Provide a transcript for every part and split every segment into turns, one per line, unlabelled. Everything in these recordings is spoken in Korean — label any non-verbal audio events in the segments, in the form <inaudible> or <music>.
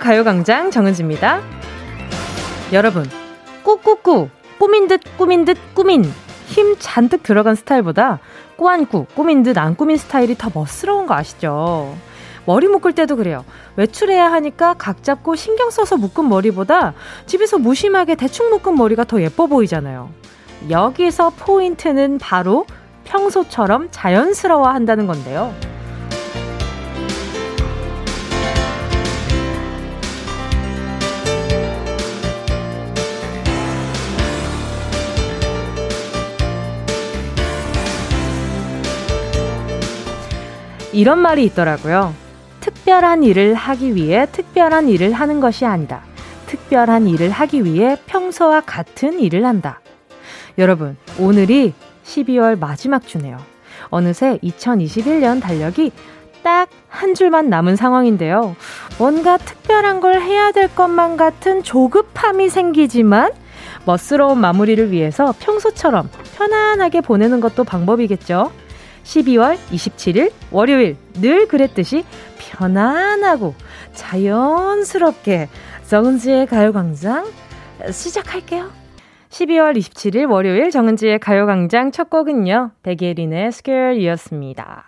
가요광장 정은지입니다. 여러분, 꾸꾸꾸, 꾸민 듯 꾸민 듯 꾸민. 힘 잔뜩 들어간 스타일보다 꾸안꾸, 꾸민 듯 안 꾸민 스타일이 더 멋스러운 거 아시죠? 머리 묶을 때도 그래요. 외출해야 하니까 각 잡고 신경 써서 묶은 머리보다 집에서 무심하게 대충 묶은 머리가 더 예뻐 보이잖아요. 여기서 포인트는 바로 평소처럼 자연스러워 한다는 건데요. 이런 말이 있더라고요. 특별한 일을 하기 위해 특별한 일을 하는 것이 아니다. 특별한 일을 하기 위해 평소와 같은 일을 한다. 여러분, 오늘이 12월 마지막 주네요. 어느새 2021년 달력이 딱 한 줄만 남은 상황인데요. 뭔가 특별한 걸 해야 될 것만 같은 조급함이 생기지만 멋스러운 마무리를 위해서 평소처럼 편안하게 보내는 것도 방법이겠죠. 12월 27일 월요일 늘 그랬듯이 편안하고 자연스럽게 정은지의 가요광장 시작할게요. 12월 27일 월요일 정은지의 가요광장 첫 곡은요. 백예린의 스퀘어이었습니다.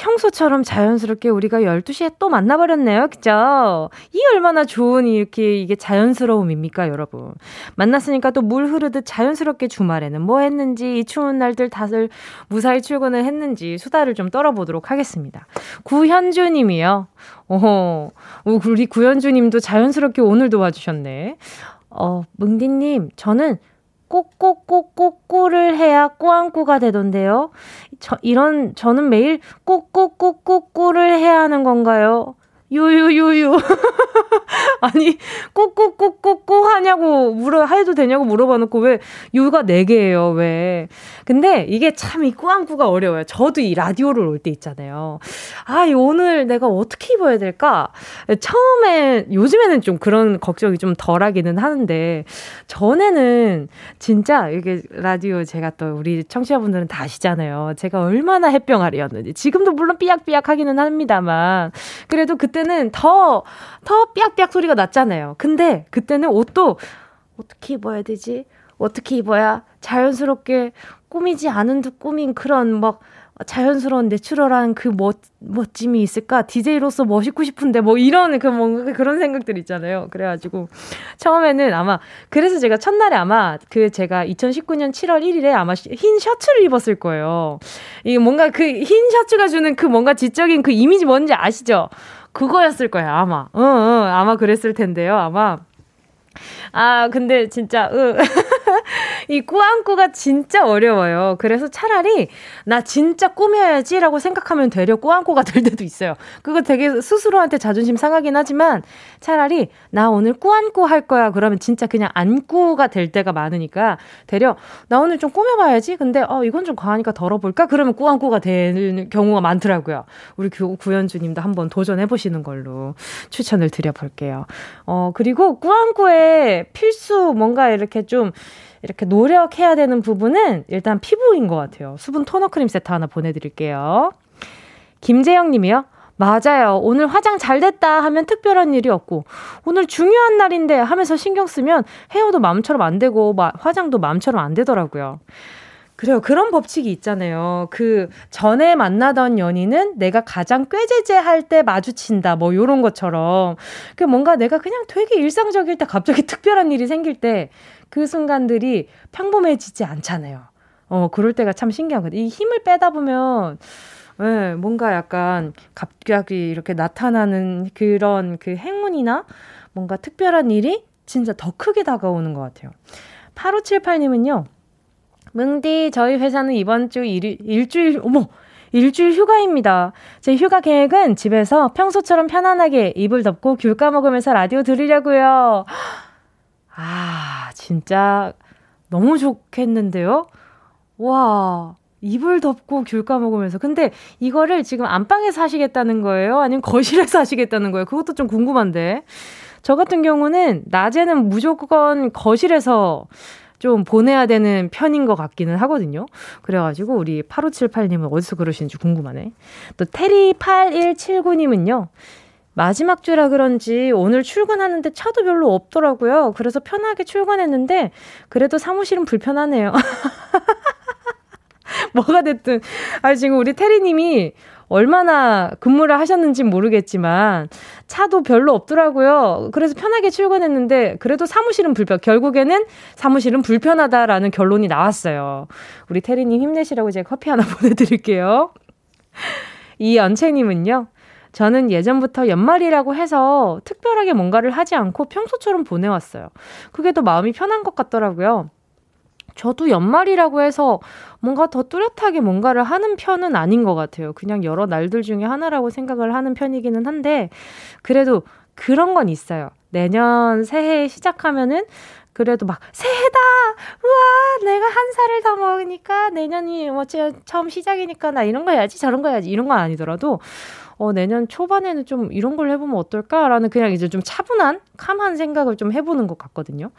평소처럼 자연스럽게 우리가 12시에 또 만나버렸네요. 그죠? 이 얼마나 좋은 이렇게 이게 자연스러움입니까, 여러분? 만났으니까 또 물 흐르듯 자연스럽게 주말에는 뭐 했는지, 이 추운 날들 다들 무사히 출근을 했는지 수다를 좀 떨어보도록 하겠습니다. 구현주 님이요. 오호, 우리 구현주 님도 자연스럽게 오늘도 와주셨네. 어, 뭉디님, 저는 꼭꼭꼭꼭꼬를 해야 꾸안꾸가 되던데요. 저, 이런, 저는 매일 꼭꼭꼭꼭꼬를 해야 하는 건가요? 유유유유. <laughs> 아니, 꼭꼭꼭꼭꼭 하냐고 물어, 해도 되냐고 물어봐 놓고 왜, 유가 4개예요, 왜. 근데 이게 참 이 꾸안꾸가 어려워요. 저도 이 라디오를 올 때 있잖아요. 아, 오늘 내가 어떻게 입어야 될까? 처음에, 요즘에는 좀 그런 걱정이 좀 덜 하기는 하는데, 전에는 진짜 이게 라디오 제가 또 우리 청취자분들은 다 아시잖아요. 제가 얼마나 햇병아리였는지. 지금도 물론 삐약삐약 하기는 합니다만, 그래도 그때 그 때는 더, 더 삐약삐약 소리가 났잖아요. 근데 그때는 옷도 어떻게 입어야 되지? 어떻게 입어야 자연스럽게 꾸미지 않은 듯 꾸민 그런 막 자연스러운 내추럴한 그 멋, 멋짐이 있을까? DJ로서 멋있고 싶은데 뭐 이런 그 뭔가 그런 생각들 있잖아요. 그래가지고 처음에는 아마 그래서 제가 첫날에 아마 그 제가 2019년 7월 1일에 아마 흰 셔츠를 입었을 거예요. 이게 뭔가 그 흰 셔츠가 주는 그 뭔가 지적인 그 이미지 뭔지 아시죠? 그거였을 거예요, 아마. 응, 응, 아마 그랬을 텐데요, 아마. 아, 근데 진짜, 으. <laughs> 이 꾸안꾸가 진짜 어려워요. 그래서 차라리 나 진짜 꾸며야지라고 생각하면 되려 꾸안꾸가 될 때도 있어요. 그거 되게 스스로한테 자존심 상하긴 하지만 차라리 나 오늘 꾸안꾸 할 거야. 그러면 진짜 그냥 안꾸가 될 때가 많으니까 되려 나 오늘 좀 꾸며봐야지. 근데 어, 이건 좀 과하니까 덜어볼까? 그러면 꾸안꾸가 되는 경우가 많더라고요. 우리 구, 구현주님도 한번 도전해 보시는 걸로 추천을 드려볼게요. 어, 그리고 꾸안꾸에 필수 뭔가 이렇게 좀 이렇게 노력해야 되는 부분은 일단 피부인 것 같아요. 수분 토너 크림 세트 하나 보내드릴게요. 김재영 님이요. 맞아요. 오늘 화장 잘 됐다 하면 특별한 일이 없고, 오늘 중요한 날인데 하면서 신경 쓰면 헤어도 마음처럼 안 되고, 화장도 마음처럼 안 되더라고요. 그래요. 그런 법칙이 있잖아요. 그 전에 만나던 연인은 내가 가장 꾀제제할 때 마주친다. 뭐 요런 것처럼. 그 뭔가 내가 그냥 되게 일상적일 때 갑자기 특별한 일이 생길 때 그 순간들이 평범해지지 않잖아요. 어, 그럴 때가 참 신기하거든요. 이 힘을 빼다 보면, 예, 뭔가 약간 갑자기 이렇게 나타나는 그런 그 행운이나 뭔가 특별한 일이 진짜 더 크게 다가오는 것 같아요. 8578님은요, 뭉디, 저희 회사는 이번 주 일, 일주일, 어머! 일주일 휴가입니다. 제 휴가 계획은 집에서 평소처럼 편안하게 이불 덮고 귤 까먹으면서 라디오 들으려고요. 아, 진짜 너무 좋겠는데요? 와, 이불 덮고 귤 까먹으면서. 근데 이거를 지금 안방에서 하시겠다는 거예요? 아니면 거실에서 하시겠다는 거예요? 그것도 좀 궁금한데. 저 같은 경우는 낮에는 무조건 거실에서 좀 보내야 되는 편인 것 같기는 하거든요. 그래가지고 우리 8578님은 어디서 그러시는지 궁금하네. 또 테리8179님은요. 마지막 주라 그런지 오늘 출근하는데 차도 별로 없더라고요. 그래서 편하게 출근했는데 그래도 사무실은 불편하네요. <laughs> 뭐가 됐든. 아, 지금 우리 태리님이 얼마나 근무를 하셨는지 모르겠지만 차도 별로 없더라고요. 그래서 편하게 출근했는데 그래도 사무실은 불편. 결국에는 사무실은 불편하다라는 결론이 나왔어요. 우리 태리님 힘내시라고 제가 커피 하나 <laughs> 보내드릴게요. 이 연채님은요. 저는 예전부터 연말이라고 해서 특별하게 뭔가를 하지 않고 평소처럼 보내왔어요. 그게 더 마음이 편한 것 같더라고요. 저도 연말이라고 해서 뭔가 더 뚜렷하게 뭔가를 하는 편은 아닌 것 같아요. 그냥 여러 날들 중에 하나라고 생각을 하는 편이기는 한데, 그래도 그런 건 있어요. 내년 새해 시작하면은 그래도 막 새해다 우와 내가 한 살을 더 먹으니까 내년이 뭐 처음 시작이니까 나 이런 거 해야지 저런 거 해야지 이런 건 아니더라도 어, 내년 초반에는 좀 이런 걸 해보면 어떨까라는 그냥 이제 좀 차분한, 캄한 생각을 좀 해보는 것 같거든요.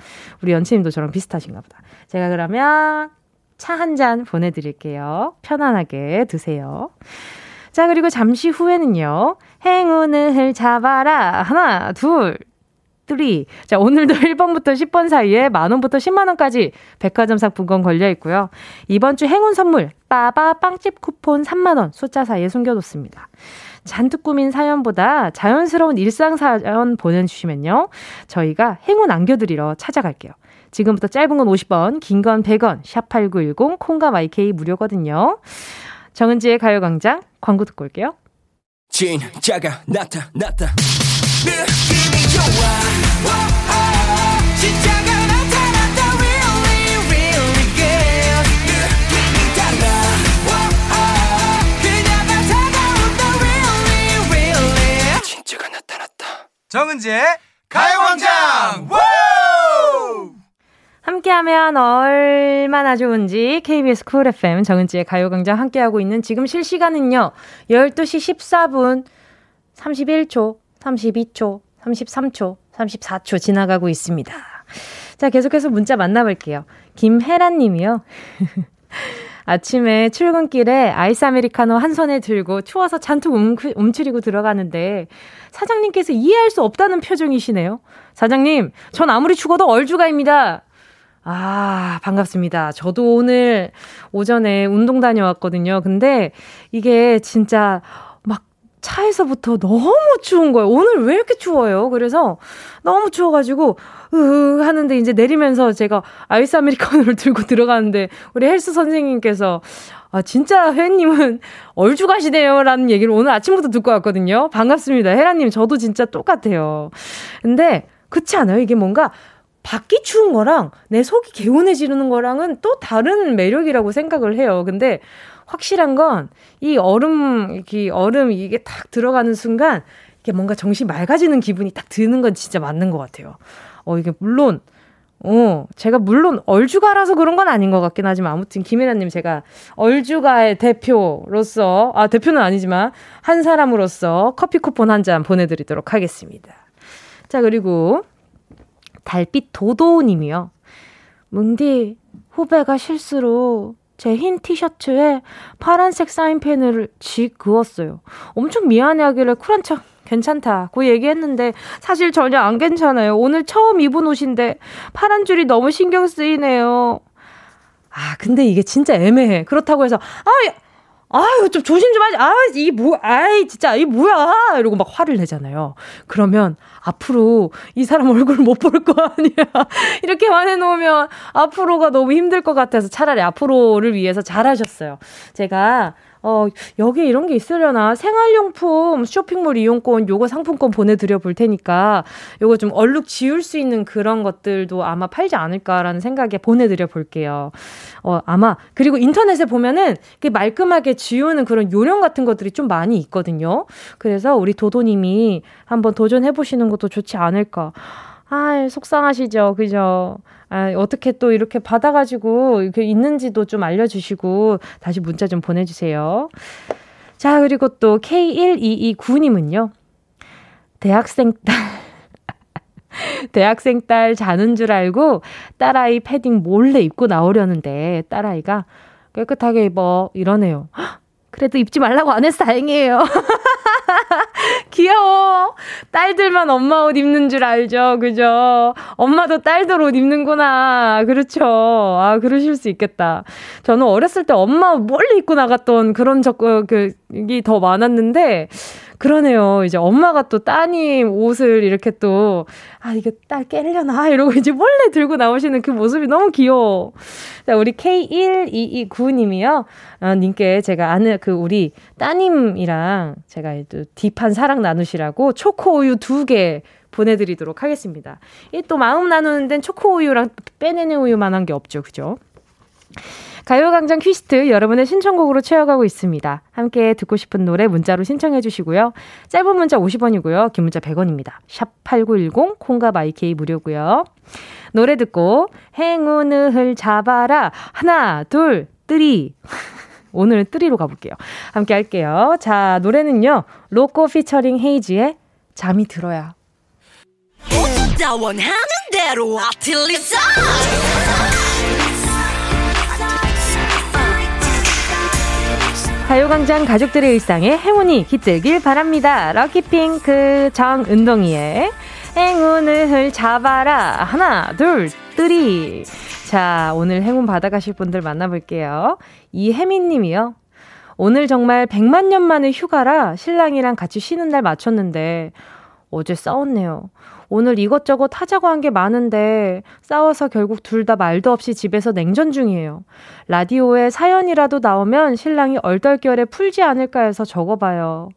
우리 연치님도 저랑 비슷하신가 보다. 제가 그러면 차 한 잔 보내드릴게요. 편안하게 드세요. 자, 그리고 잠시 후에는요. 행운을 잡아라. 하나, 둘, three. 자, 오늘도 <laughs> 1번부터 10번 사이에 만원부터 10만원까지 백화점 상품권 걸려 있고요. 이번 주 행운 선물, 빠바 빵집 쿠폰 3만원 숫자 사이에 숨겨뒀습니다. 잔뜩 꾸민 사연보다 자연스러운 일상 사연 보내주시면요. 저희가 행운 안겨드리러 찾아갈게요. 지금부터 짧은 건 50원, 긴 건 100원, 샵8910, 콩과 마이케이 무료거든요. 정은지의 가요광장 광고 듣고 올게요. 진짜가 나타났다. 느낌이 좋아.
정은지의 가요광장!
함께하면 얼마나 좋은지 KBS 쿨 FM 정은지의 가요광장 함께하고 있는 지금 실시간은요 12시 14분 31초 32초 33초 34초 지나가고 있습니다. 자 계속해서 문자 만나볼게요. 김혜란 님이요 <laughs> 아침에 출근길에 아이스 아메리카노 한 손에 들고 추워서 잔뜩 움츠리고 들어가는데 사장님께서 이해할 수 없다는 표정이시네요. 사장님, 전 아무리 죽어도 얼주가입니다. 아, 반갑습니다. 저도 오늘 오전에 운동 다녀왔거든요. 근데 이게 진짜 막 차에서부터 너무 추운 거예요. 오늘 왜 이렇게 추워요? 그래서 너무 추워가지고, 으 하는데 이제 내리면서 제가 아이스 아메리카노를 <laughs> 들고 들어가는데 우리 헬스 선생님께서 아, 진짜 혜님은 얼죽하시네요. 라는 얘기를 오늘 아침부터 듣고 왔거든요. 반갑습니다. 혜라님, 저도 진짜 똑같아요. 근데, 그렇지 않아요? 이게 뭔가 밖이 추운 거랑 내 속이 개운해지는 거랑은 또 다른 매력이라고 생각을 해요. 근데 확실한 건 이 얼음, 이게 얼음 이게 딱 들어가는 순간 이게 뭔가 정신 맑아지는 기분이 딱 드는 건 진짜 맞는 것 같아요. 어, 이게 물론 어, 제가 물론 얼주가라서 그런 건 아닌 것 같긴 하지만 아무튼 김혜나님 제가 얼주가의 대표로서, 아, 대표는 아니지만 한 사람으로서 커피 쿠폰 한 잔 보내드리도록 하겠습니다. 자, 그리고 달빛 도도님이요. 뭉디, 후배가 실수로 제 흰 티셔츠에 파란색 사인펜을 쥐 그었어요. 엄청 미안해하길래 쿨한 척 괜찮다고 얘기했는데 사실 전혀 안 괜찮아요. 오늘 처음 입은 옷인데 파란 줄이 너무 신경 쓰이네요. 아, 근데 이게 진짜 애매해. 그렇다고 해서 아, 아유, 좀 조심 좀 하지. 아, 이게 뭐, 아이, 진짜, 이게 뭐야. 이러고 막 화를 내잖아요. 그러면 앞으로 이 사람 얼굴 못 볼 거 아니야. <laughs> 이렇게 화내놓으면 앞으로가 너무 힘들 것 같아서 차라리 앞으로를 위해서 잘하셨어요. 제가 어, 여기 이런 게 있으려나? 생활용품 쇼핑몰 이용권 요거 상품권 보내드려 볼 테니까 요거 좀 얼룩 지울 수 있는 그런 것들도 아마 팔지 않을까라는 생각에 보내드려 볼게요. 어, 아마, 그리고 인터넷에 보면은 말끔하게 지우는 그런 요령 같은 것들이 좀 많이 있거든요. 그래서 우리 도도님이 한번 도전해 보시는 것도 좋지 않을까. 아, 속상하시죠? 그죠? 아, 어떻게 또 이렇게 받아가지고 이렇게 있는지도 좀 알려주시고 다시 문자 좀 보내주세요. 자, 그리고 또 K1229님은요. 대학생 딸, <laughs> 대학생 딸 자는 줄 알고 딸아이 패딩 몰래 입고 나오려는데 딸아이가 깨끗하게 입어 이러네요. <gasps> 그래도 입지 말라고 안 해서 다행이에요. <laughs> <laughs> 귀여워. 딸들만 엄마 옷 입는 줄 알죠. 그죠? 엄마도 딸들 옷 입는구나. 그렇죠. 아, 그러실 수 있겠다. 저는 어렸을 때 엄마 멀리 입고 나갔던 그런 적, 어, 그, 이게 더 많았는데, 그러네요. 이제 엄마가 또 따님 옷을 이렇게 또, 아, 이게 딸 깨려나? 이러고 이제 몰래 들고 나오시는 그 모습이 너무 귀여워. 자, 우리 K1229님이요. 어, 님께 제가 아는 그 우리 따님이랑 제가 또 딥한 사랑 나누시라고 초코우유 두 개 보내드리도록 하겠습니다. 이 또 마음 나누는 데는 초코우유랑 빼내는 우유만한 게 없죠. 그죠? 가요광장 퀴스트 여러분의 신청곡으로 채워가고 있습니다. 함께 듣고 싶은 노래 문자로 신청해 주시고요. 짧은 문자 50원이고요. 긴 문자 100원입니다. 샵 8910 콩과 마이케이 무료고요. 노래 듣고 행운을 잡아라 하나 둘 뜨리 <laughs> 오늘은 뜨리로 가볼게요. 함께 할게요. 자 노래는요. 로꼬 피처링 헤이지의 잠이 들어야 원하는 대로 아틀리사 가요광장 가족들의 일상에 행운이 깃들길 바랍니다. 럭키핑크 정은동이의 행운을 잡아라. 하나, 둘, 뜨리. 자, 오늘 행운 받아가실 분들 만나볼게요. 이혜민 님이요. 오늘 정말 100만 년 만에 휴가라 신랑이랑 같이 쉬는 날 맞췄는데 어제 싸웠네요. 오늘 이것저것 하자고 한 게 많은데 싸워서 결국 둘 다 말도 없이 집에서 냉전 중이에요. 라디오에 사연이라도 나오면 신랑이 얼떨결에 풀지 않을까 해서 적어봐요.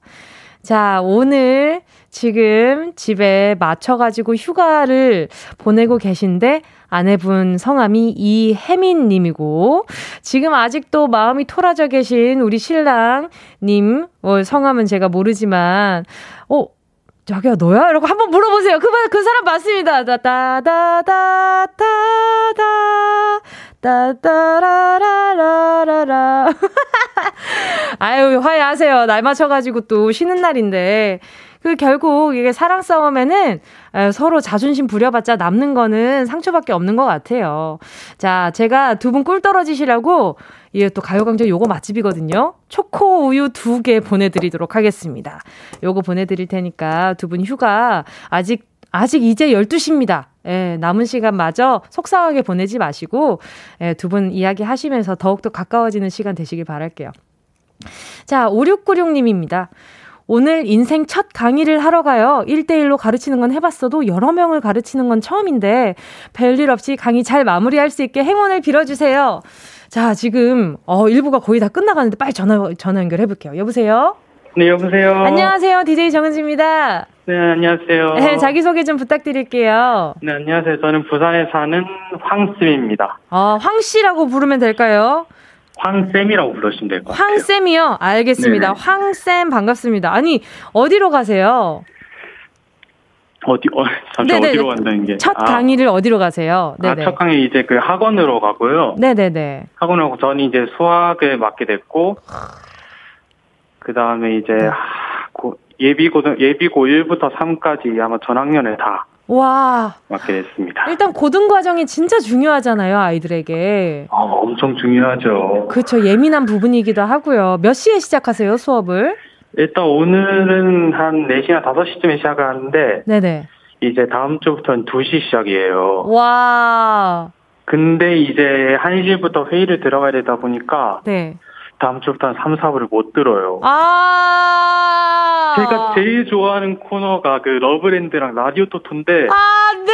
자, 오늘 지금 집에 맞춰가지고 휴가를 보내고 계신데 아내분 성함이 이혜민 님이고 지금 아직도 마음이 토라져 계신 우리 신랑님 어, 성함은 제가 모르지만 어 자기야 너야? 이러고 한번 물어보세요. 그, 그 사람 맞습니다. 따다다다다다 따따라라라라라 <laughs> 아유 화해하세요. 날 맞춰가지고 또 쉬는 날인데 그 결국 이게 사랑 싸움에는 서로 자존심 부려봤자 남는 거는 상처밖에 없는 것 같아요. 자, 제가 두 분 꿀 떨어지시라고 이게 또 가요광장 요거 맛집이거든요. 초코 우유 두 개 보내드리도록 하겠습니다. 요거 보내드릴 테니까 두 분 휴가 아직 아직 이제 12시입니다. 예, 남은 시간 마저 속상하게 보내지 마시고, 예, 두 분 이야기 하시면서 더욱더 가까워지는 시간 되시길 바랄게요. 자, 5696님입니다. 오늘 인생 첫 강의를 하러 가요. 1대1로 가르치는 건 해봤어도 여러 명을 가르치는 건 처음인데, 별일 없이 강의 잘 마무리할 수 있게 행운을 빌어주세요. 자, 지금, 어, 일부가 거의 다 끝나가는데 빨리 전화, 전화 연결해 볼게요. 여보세요?
네, 여보세요?
안녕하세요. DJ 정은지입니다.
네, 안녕하세요.
네, 자기소개 좀 부탁드릴게요.
네, 안녕하세요. 저는 부산에 사는 황쌤입니다.
아, 황씨라고 부르면 될까요?
황쌤이라고 부르시면 될 것 같아요.
황쌤이요? 알겠습니다. 네네. 황쌤 반갑습니다. 아니, 어디로 가세요?
어디, 어, 잠시. 어디로 간다는 게.
첫 아. 강의를 어디로 가세요?
네네. 아, 첫 강의 이제 그 학원으로 가고요.
네네네.
학원으로 가고 저는 이제 수학을 맡게 됐고, 그 다음에 이제 네. 고, 예비 고등, 예비 고 1부터 3까지 아마 전 학년을 다 와. 맡게 됐습니다.
일단 고등 과정이 진짜 중요하잖아요, 아이들에게.
아, 엄청 중요하죠.
그렇죠. 예민한 부분이기도 하고요. 몇 시에 시작하세요, 수업을?
일단 오늘은 한 4시나 5시쯤에 시작하는데 네네. 이제 다음 주부터는 2시 시작이에요.
와.
근데 이제 1시부터 회의를 들어가야 되다 보니까 네. 다음 주부터는 3, 4부를 못 들어요.
아.
제가 제일 좋아하는 코너가 그 러브랜드랑 라디오 토토인데.
아, 네!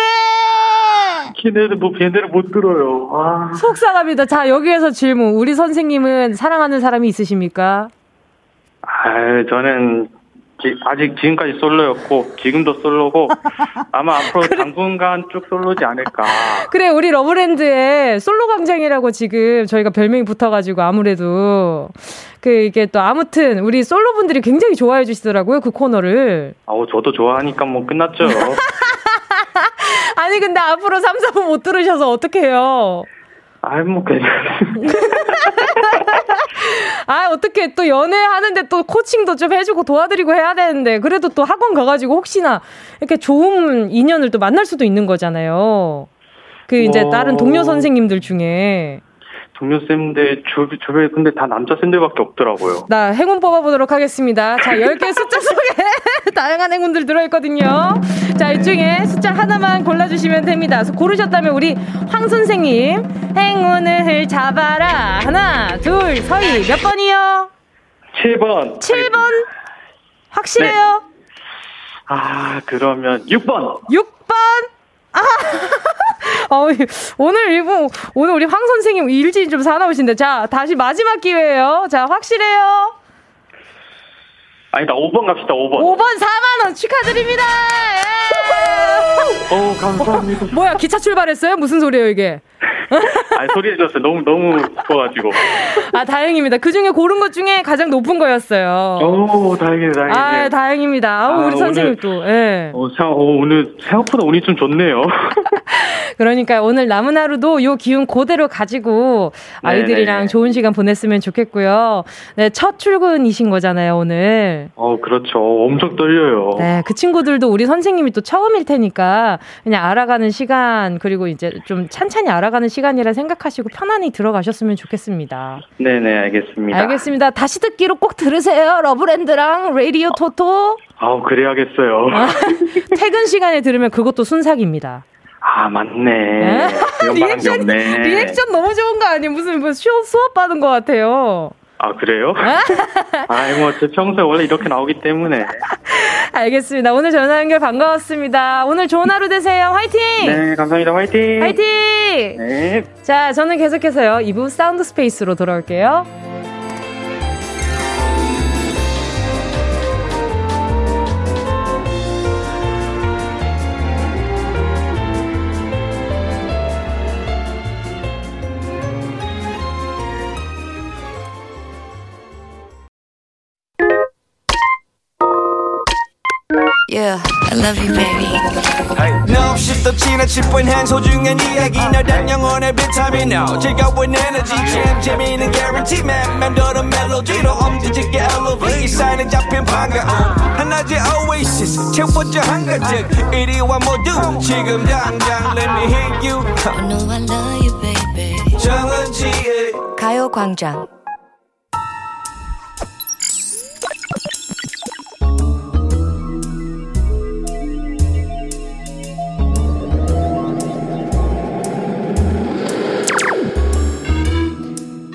걔네들 뭐, 걔네를 못 들어요. 아.
속상합니다. 자, 여기에서 질문. 우리 선생님은 사랑하는 사람이 있으십니까?
아, 저는 아직 지금까지 솔로였고 지금도 솔로고 <laughs> 아마 앞으로 그래. 당분간 쭉 솔로지 않을까.
그래 우리 러브랜드의 솔로 광장이라고 지금 저희가 별명이 붙어가지고 아무래도 그 이게 또 아무튼 우리 솔로 분들이 굉장히 좋아해 주시더라고요 그 코너를.
아우 저도 좋아하니까 뭐 끝났죠. <laughs>
아니 근데 앞으로 3, 4분 못 들으셔서 어떡해요.
아이 뭐 괜찮습니다. <laughs>
아 어떻게 또 연애하는데 또 코칭도 좀 해주고 도와드리고 해야 되는데 그래도 또 학원 가가지고 혹시나 이렇게 좋은 인연을 또 만날 수도 있는 거잖아요. 그 이제 뭐... 다른 동료 선생님들 중에.
동료 쌤들 주, 주변에 근데 다 남자 쌤들밖에 없더라고요.
나 행운 뽑아보도록 하겠습니다. 자, 10개 숫자 속에 다양한 행운들 들어있거든요. 자, 이 중에 숫자 하나만 골라주시면 됩니다. 고르셨다면 우리 황 선생님, 행운을 잡아라. 하나, 둘, 서희, 몇 번이요?
7번.
7번? 확실해요? 네.
아, 그러면 6번.
6번? 아, <laughs> 어, 오늘 일부, 오늘 우리 황 선생님 일진이 좀 사나우신데. 자, 다시 마지막 기회예요. 자, 확실해요?
아니다, 5번 갑시다, 5번.
5번 4만원 축하드립니다!
예! 오, 감사합니다. <laughs>
뭐야, 기차 출발했어요? 무슨 소리예요, 이게?
아, 소리 해 줬어요. 너무, 너무 기뻐가지고.
아, 다행입니다. 그 중에 고른 것 중에 가장 높은 거였어요.
오, 다행이다, 다행이다.
아, 다행입니다. 아, 우리 아, 선생님 또, 예.
어, 생, 어, 오늘 생각보다 운이 좀 좋네요. <laughs>
그러니까 오늘 남은 하루도 요 기운 그대로 가지고 아이들이랑 네네. 좋은 시간 보냈으면 좋겠고요. 네, 첫 출근이신 거잖아요, 오늘.
어, 그렇죠. 엄청 떨려요.
네, 그 친구들도 우리 선생님이 또 처음일 테니까 그냥 알아가는 시간, 그리고 이제 좀 찬찬히 알아가는 시간 시간이라 생각하시고 편안히 들어가셨으면 좋겠습니다.
네네, 알겠습니다.
알겠습니다. 다시 듣기로 꼭 들으세요. 러브랜드랑 라디오 토토.
아우, 그래야겠어요. 아,
퇴근 시간에 들으면 그것도 순삭입니다.
아, 맞네.
리액션, 리액션 너무 좋은 거 아니에요? 무슨 뭐 수업 받은 것 같아요.
아, 그래요? <laughs> 아이, 뭐, 제 평소에 원래 이렇게 나오기 때문에.
알겠습니다. 오늘 전화 연결 반가웠습니다. 오늘 좋은 하루 되세요. 화이팅!
네, 감사합니다. 화이팅!
화이팅!
네.
자, 저는 계속해서요. 2부 사운드 스페이스로 돌아올게요.
Yeah, I love you, baby. No, shift the china chip when hands hold you and 이야기 너단 영혼의 비타민 No, 즐거운 에너지 jam 재미있는 guarantee man 맴도는 멜로디로 엄지짓게 elevate 사인은 잡힌 반가움 하나의 oasis 채워져 한가득 이리와 모두 지금 당장 let me hit you I know I love you, baby. 정은지의 가요광장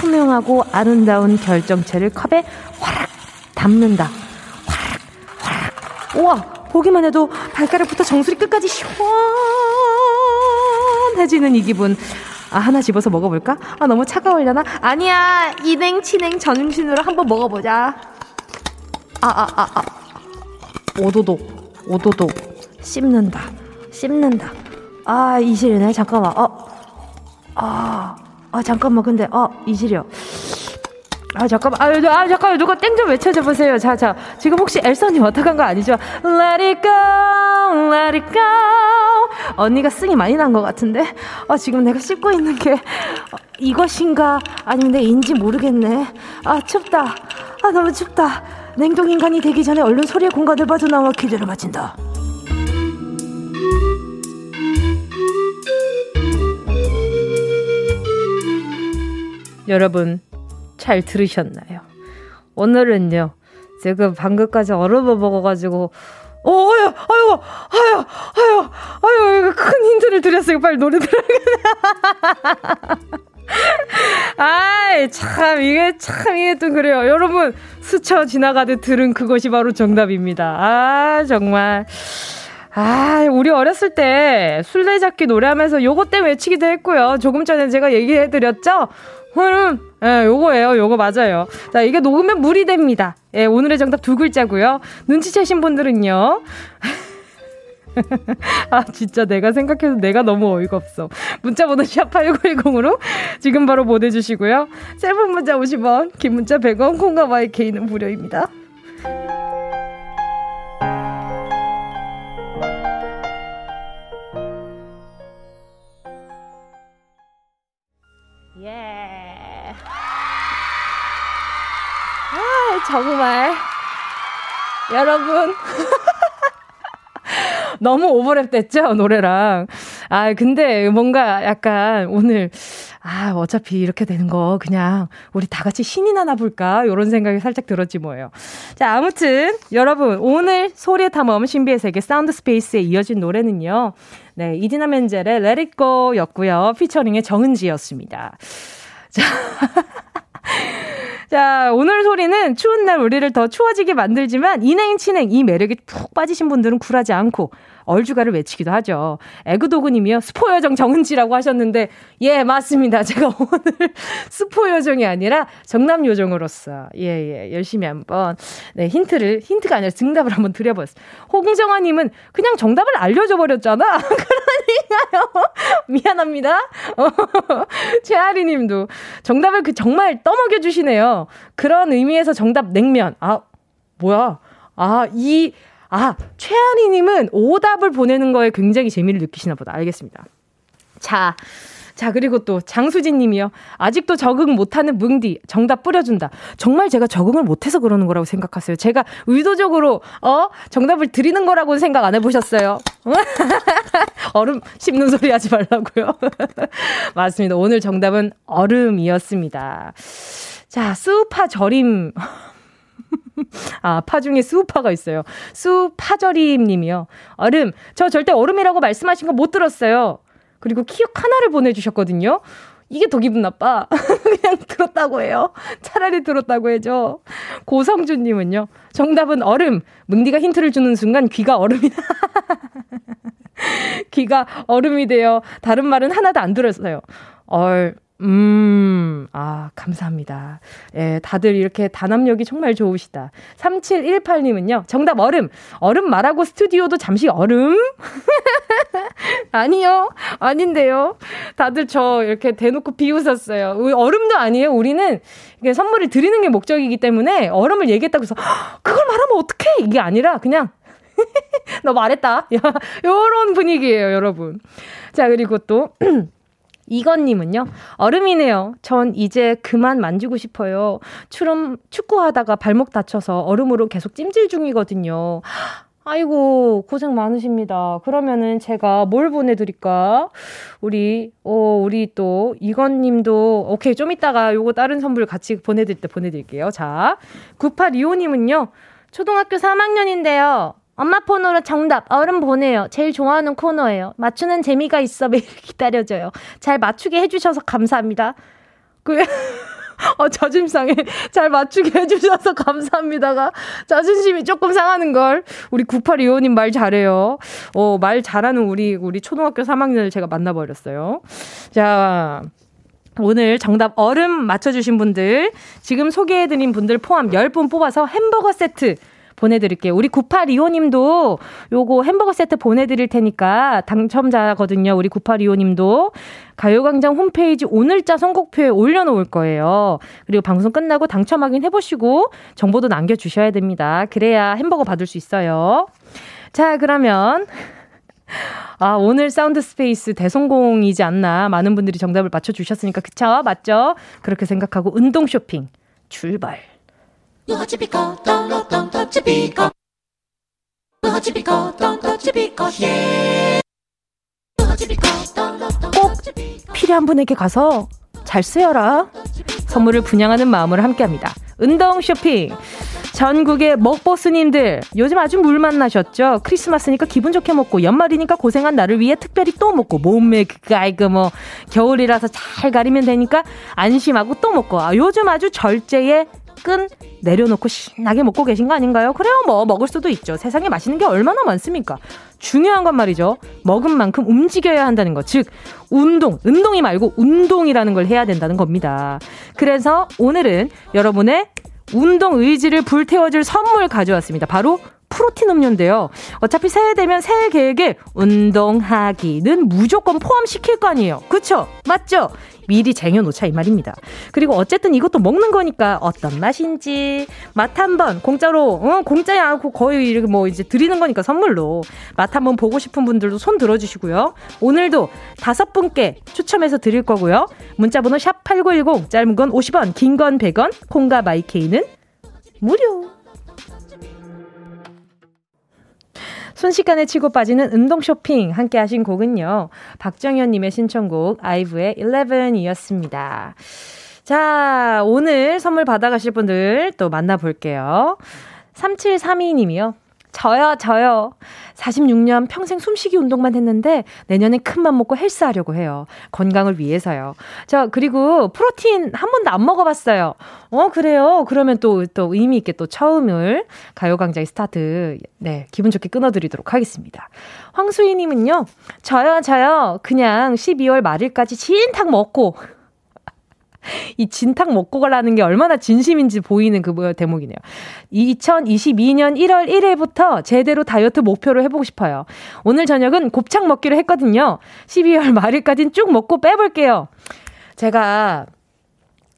투명하고 아름다운 결정체를 컵에 화락 담는다. 화락, 화락. 우와, 보기만 해도 발가락부터 정수리 끝까지 시원해지는 이 기분. 아, 하나 집어서 먹어볼까? 아, 너무 차가울려나? 아니야, 이냉, 치냉, 전신으로 한번 먹어보자. 아, 아, 아, 아. 오도독, 오도독. 씹는다, 씹는다. 아, 이실이네. 잠깐만. 어. 아. 아 잠깐만 근데 아 이질이요. 아 잠깐만 아, 아 잠깐만 누가 땡 좀 외쳐줘 보세요. 자자 지금 혹시 엘선이 어떡한 거 아니죠? Let it go, let it go. 언니가 승이 많이 난 것 같은데 아 지금 내가 씹고 있는 게 어, 이것인가 아니면 내 인지 모르겠네. 아 춥다. 아 너무 춥다. 냉동 인간이 되기 전에 얼른 소리의 공간을 빠져나와 퀴즈를 마친다. 여러분 잘 들으셨나요? 오늘은요 제가 방금까지 얼음을 먹어가지고 어유 아유 아유 아유 아유 큰 힌트를 드렸어요 빨리 노래 들어야겠네 <laughs> 아이 참 이게 참 이게 또 그래요 여러분 스쳐 지나가듯 들은 그것이 바로 정답입니다 아 정말 아, 우리 어렸을 때 술래잡기 노래하면서 요거 때문에 외치기도 했고요. 조금 전에 제가 얘기해드렸죠? 흐름. 예, 요거예요. 요거 맞아요. 자, 이게 녹으면 물이 됩니다. 예, 오늘의 정답 두 글자고요. 눈치채신 분들은요. <laughs> 아, 진짜 내가 생각해도 내가 너무 어이가 없어. 문자 번호 샵8910으로 지금 바로 보내주시고요. 세분 문자 50원, 긴 문자 100원, 콩과 YK는 무료입니다. 여러분. <laughs> 너무 오버랩 됐죠, 노래랑. 아, 근데 뭔가 약간 오늘, 아, 어차피 이렇게 되는 거 그냥 우리 다 같이 신이 나 나 볼까? 이런 생각이 살짝 들었지 뭐예요. 자, 아무튼 여러분, 오늘 소리의 탐험 신비의 세계 사운드 스페이스에 이어진 노래는요. 네, 이디나 멘젤의 Let It Go 였고요. 피처링의 정은지였습니다. 자. <laughs> 자, 오늘 소리는 추운 날 우리를 더 추워지게 만들지만 인행, 친행, 이 매력에 푹 빠지신 분들은 굴하지 않고 얼주가를 외치기도 하죠. 에그도그님이요. 스포여정 정은지라고 하셨는데, 예, 맞습니다. <laughs> 제가 오늘 스포여정이 아니라 정남요정으로서, 예, 예, 열심히 한번, 네, 힌트를, 힌트가 아니라 정답을 한번 드려봤어요. 홍정아님은 그냥 정답을 알려줘 버렸잖아. <laughs> 그러니까요. <laughs> 미안합니다. 어, 최아리 님도 정답을 그 정말 떠먹여 주시네요. 그런 의미에서 정답 냉면. 아, 뭐야. 아, 이, 아, 최한희님은 오답을 보내는 거에 굉장히 재미를 느끼시나 보다. 알겠습니다. 자, 자, 그리고 또 장수진 님이요. 아직도 적응 못하는 뭉디. 정답 뿌려준다. 정말 제가 적응을 못해서 그러는 거라고 생각하세요. 제가 의도적으로, 어? 정답을 드리는 거라고 생각 안 해보셨어요? <laughs> 얼음 씹는 소리 하지 말라고요. <laughs> 맞습니다. 오늘 정답은 얼음이었습니다. 자, 수파 절임. <laughs> <laughs> 아, 파 중에 수파가 있어요. 수파절임 님이요. 얼음. 저 절대 얼음이라고 말씀하신 거 못 들었어요. 그리고 키읔 하나를 보내주셨거든요. 이게 더 기분 나빠. <laughs> 그냥 들었다고 해요. 차라리 들었다고 해줘. 고성준님은요. 정답은 얼음. 뭉디가 힌트를 주는 순간 귀가 얼음이, <laughs> 귀가 얼음이 돼요. 다른 말은 하나도 안 들었어요. 얼, 음, 아, 감사합니다. 예, 다들 이렇게 단합력이 정말 좋으시다. 3718님은요, 정답 얼음. 얼음 말하고 스튜디오도 잠시 얼음? <laughs> 아니요. 아닌데요. 다들 저 이렇게 대놓고 비웃었어요. 얼음도 아니에요. 우리는 선물을 드리는 게 목적이기 때문에 얼음을 얘기했다고 해서, 그걸 말하면 어떡해! 이게 아니라 그냥, <laughs> 너 말했다. <laughs> 요런 분위기예요, 여러분. 자, 그리고 또, <clears throat> 이건님은요, 얼음이네요. 전 이제 그만 만지고 싶어요. 추름, 축구하다가 발목 다쳐서 얼음으로 계속 찜질 중이거든요. 아이고, 고생 많으십니다. 그러면은 제가 뭘 보내드릴까? 우리, 어, 우리 또, 이건 님도, 오케이, 좀 이따가 요거 다른 선물 같이 보내드릴 때 보내드릴게요. 자, 9825님은요, 초등학교 3학년인데요. 엄마 폰으로 정답 얼음 보내요. 제일 좋아하는 코너예요. 맞추는 재미가 있어 <laughs> 매일 기다려져요. 잘 맞추게 해주셔서 감사합니다. 그 <laughs> 어, 자존심상해. <laughs> 잘 맞추게 해주셔서 감사합니다가 자존심이 조금 상하는 걸. 우리 9825님 말 잘해요. 어, 말 잘하는 우리, 우리 초등학교 3학년을 제가 만나버렸어요. 자. 오늘 정답 얼음 맞춰주신 분들, 지금 소개해드린 분들 포함 10분 뽑아서 햄버거 세트 보내드릴게요. 우리 9825님도 요거 햄버거 세트 보내드릴 테니까 당첨자거든요. 우리 9825님도 가요광장 홈페이지 오늘자 선곡표에 올려놓을 거예요. 그리고 방송 끝나고 당첨 확인해보시고 정보도 남겨주셔야 됩니다. 그래야 햄버거 받을 수 있어요. 자, 그러면. 아, 오늘 사운드 스페이스 대성공이지 않나. 많은 분들이 정답을 맞춰주셨으니까, 그쵸? 맞죠? 그렇게 생각하고 운동 쇼핑 출발. 꼭 필요한 분에게 가서 잘 쓰여라. 선물을 분양하는 마음으로 함께합니다. 운동 쇼핑. 전국의 먹보스님들 요즘 아주 물 만 나셨죠? 크리스마스니까 기분 좋게 먹고 연말이니까 고생한 나를 위해 특별히 또 먹고 몸매 그아이그 뭐 겨울이라서 잘 가리면 되니까 안심하고 또 먹고 아, 요즘 아주 절제의 끈 내려놓고 신나게 먹고 계신 거 아닌가요? 그래요, 뭐, 먹을 수도 있죠. 세상에 맛있는 게 얼마나 많습니까? 중요한 건 말이죠. 먹은 만큼 움직여야 한다는 것. 즉, 운동, 운동이 말고 운동이라는 걸 해야 된다는 겁니다. 그래서 오늘은 여러분의 운동 의지를 불태워줄 선물 가져왔습니다. 바로 프로틴 음료인데요. 어차피 새해 되면 새해 계획에 운동하기는 무조건 포함시킬 거 아니에요. 그쵸? 맞죠? 미리 쟁여놓자 이 말입니다. 그리고 어쨌든 이것도 먹는 거니까 어떤 맛인지 맛 한번 공짜로 어, 공짜야 않고 거의 이렇게 뭐 이제 드리는 거니까 선물로 맛 한번 보고 싶은 분들도 손 들어주시고요. 오늘도 다섯 분께 추첨해서 드릴 거고요. 문자번호 샵 #8910 짧은 건 50원, 긴 건 100원, 콩과 마이케이는 무료. 순식간에 치고 빠지는 운동 쇼핑 함께 하신 곡은요. 박정현님의 신청곡 아이브의 11이었습니다. 자, 오늘 선물 받아가실 분들 또 만나볼게요. 3732님이요. 저요, 저요. 46년 평생 숨쉬기 운동만 했는데 내년엔 큰맘 먹고 헬스 하려고 해요. 건강을 위해서요. 저, 그리고 프로틴 한 번도 안 먹어봤어요. 어, 그래요? 그러면 또, 또 의미 있게 또 처음을 가요광장의 스타트, 네, 기분 좋게 끊어드리도록 하겠습니다. 황수희님은요, 저요, 저요. 그냥 12월 말일까지 진탕 먹고, 이 진탕 먹고 가라는 게 얼마나 진심인지 보이는 그 대목이네요. 2022년 1월 1일부터 제대로 다이어트 목표를 해보고 싶어요. 오늘 저녁은 곱창 먹기로 했거든요. 12월 말일까지는 쭉 먹고 빼볼게요. 제가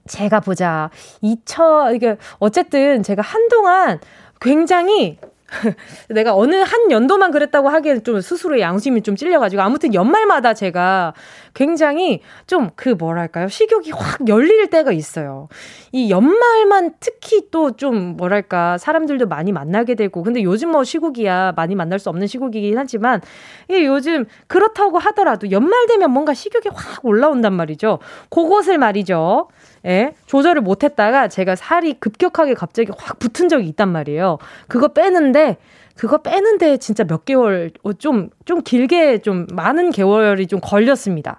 제가 보자. 2000 이게 어쨌든 제가 한동안 굉장히 <laughs> 내가 어느 한 연도만 그랬다고 하기에는 좀 스스로의 양심이 좀 찔려가지고 아무튼 연말마다 제가 굉장히 좀 그 뭐랄까요 식욕이 확 열릴 때가 있어요. 이 연말만 특히 또 좀 뭐랄까 사람들도 많이 만나게 되고 근데 요즘 뭐 시국이야 많이 만날 수 없는 시국이긴 하지만 이게 요즘 그렇다고 하더라도 연말 되면 뭔가 식욕이 확 올라온단 말이죠. 그것을 말이죠. 예, 조절을 못했다가 제가 살이 급격하게 갑자기 확 붙은 적이 있단 말이에요. 그거 빼는데 그거 빼는데 진짜 몇 개월 어, 좀좀 길게 좀 많은 개월이 좀 걸렸습니다.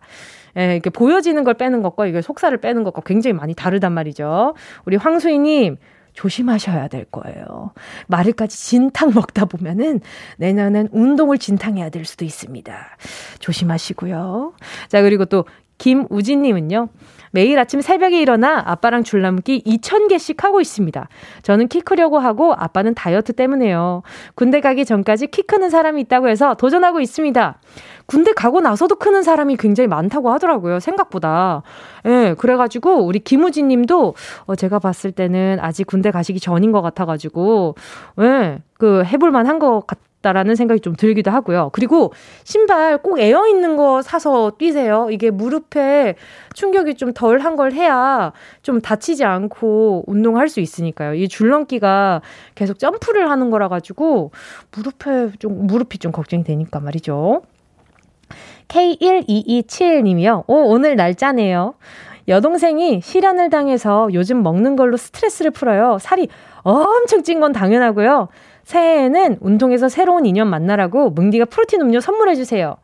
예, 이렇게 보여지는 걸 빼는 것과 이게 속살을 빼는 것과 굉장히 많이 다르단 말이죠. 우리 황수희님 조심하셔야 될 거예요. 말일까지 진탕 먹다 보면은 내년엔 운동을 진탕해야 될 수도 있습니다. 조심하시고요. 자, 그리고 또 김우진님은요. 매일 아침 새벽에 일어나 아빠랑 줄넘기 2,000개씩 하고 있습니다. 저는 키 크려고 하고 아빠는 다이어트 때문에요. 군대 가기 전까지 키 크는 사람이 있다고 해서 도전하고 있습니다. 군대 가고 나서도 크는 사람이 굉장히 많다고 하더라고요. 생각보다. 예, 네, 그래가지고 우리 김우진 님도 어, 제가 봤을 때는 아직 군대 가시기 전인 것 같아가지고, 예, 네, 그 해볼만 한것 같, 같다라는 생각이 좀 들기도 하고요. 그리고 신발 꼭 에어 있는 거 사서 뛰세요. 이게 무릎에 충격이 좀 덜한 걸 해야 좀 다치지 않고 운동할 수 있으니까요. 이 줄넘기가 계속 점프를 하는 거라 가지고 무릎에 좀 무릎이 좀 걱정이 되니까 말이죠. K1227님이요. 오, 오늘 날짜네요. 여동생이 실현을 당해서 요즘 먹는 걸로 스트레스를 풀어요. 살이 엄청 찐 건 당연하고요. 새해에는 운동에서 새로운 인연 만나라고 뭉디가 프로틴 음료 선물해주세요.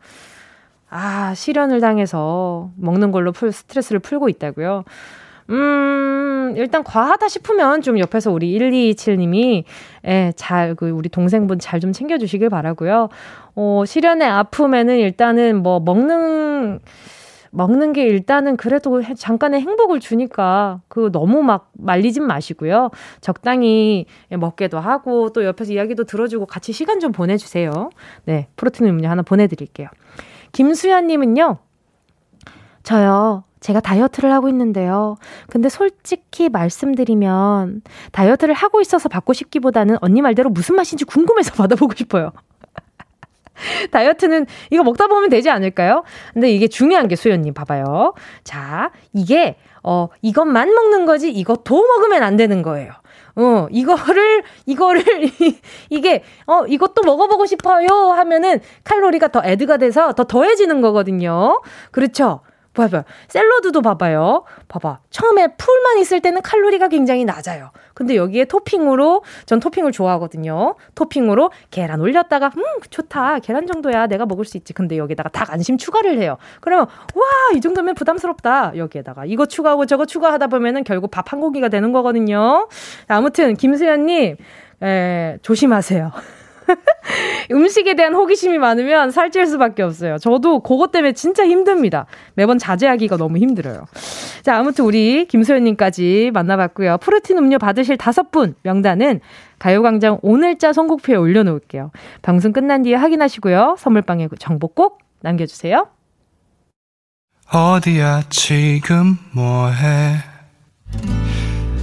아, 실현을 당해서 먹는 걸로 풀, 스트레스를 풀고 있다고요. 음, 일단 과하다 싶으면 좀 옆에서 우리 1227님이, 예, 잘, 그, 우리 동생분 잘 좀 챙겨주시길 바라고요 어, 실현의 아픔에는 일단은 뭐, 먹는, 먹는 게 일단은 그래도 잠깐의 행복을 주니까 그 너무 막 말리진 마시고요. 적당히 먹게도 하고 또 옆에서 이야기도 들어주고 같이 시간 좀 보내주세요. 네, 프로틴 음료 하나 보내드릴게요. 김수현님은요, 저요. 제가 다이어트를 하고 있는데요. 근데 솔직히 말씀드리면 다이어트를 하고 있어서 받고 싶기보다는 언니 말대로 무슨 맛인지 궁금해서 <laughs> 받아보고 싶어요. <laughs> 다이어트는 이거 먹다 보면 되지 않을까요? 근데 이게 중요한 게 수연님 봐봐요. 자, 이게 어 이것만 먹는 거지 이거 더 먹으면 안 되는 거예요. 어, 이거를, 이거를, <laughs> 이게, 어, 이것도 먹어보고 싶어요 하면은 칼로리가 더 애드가 돼서 더 더해지는 거거든요. 그렇죠? 봐봐요. 샐러드도 봐봐요. 봐봐. 처음에 풀만 있을 때는 칼로리가 굉장히 낮아요. 근데 여기에 토핑으로, 전 토핑을 좋아하거든요. 토핑으로 계란 올렸다가, 음, 좋다. 계란 정도야. 내가 먹을 수 있지. 근데 여기다가 닭 안심 추가를 해요. 그러면, 와, 이 정도면 부담스럽다. 여기에다가. 이거 추가하고 저거 추가하다 보면은 결국 밥한 공기가 되는 거거든요. 아무튼, 김수현님, 에, 조심하세요. <laughs> 음식에 대한 호기심이 많으면 살찔 수밖에 없어요. 저도 그것 때문에 진짜 힘듭니다. 매번 자제하기가 너무 힘들어요. 자, 아무튼 우리 김소연님까지 만나봤고요. 프로틴 음료 받으실 다섯 분 명단은 가요광장 오늘자 선곡표에 올려놓을게요. 방송 끝난 뒤에 확인하시고요. 선물방에 정보 꼭 남겨주세요. 어디야 지금 뭐해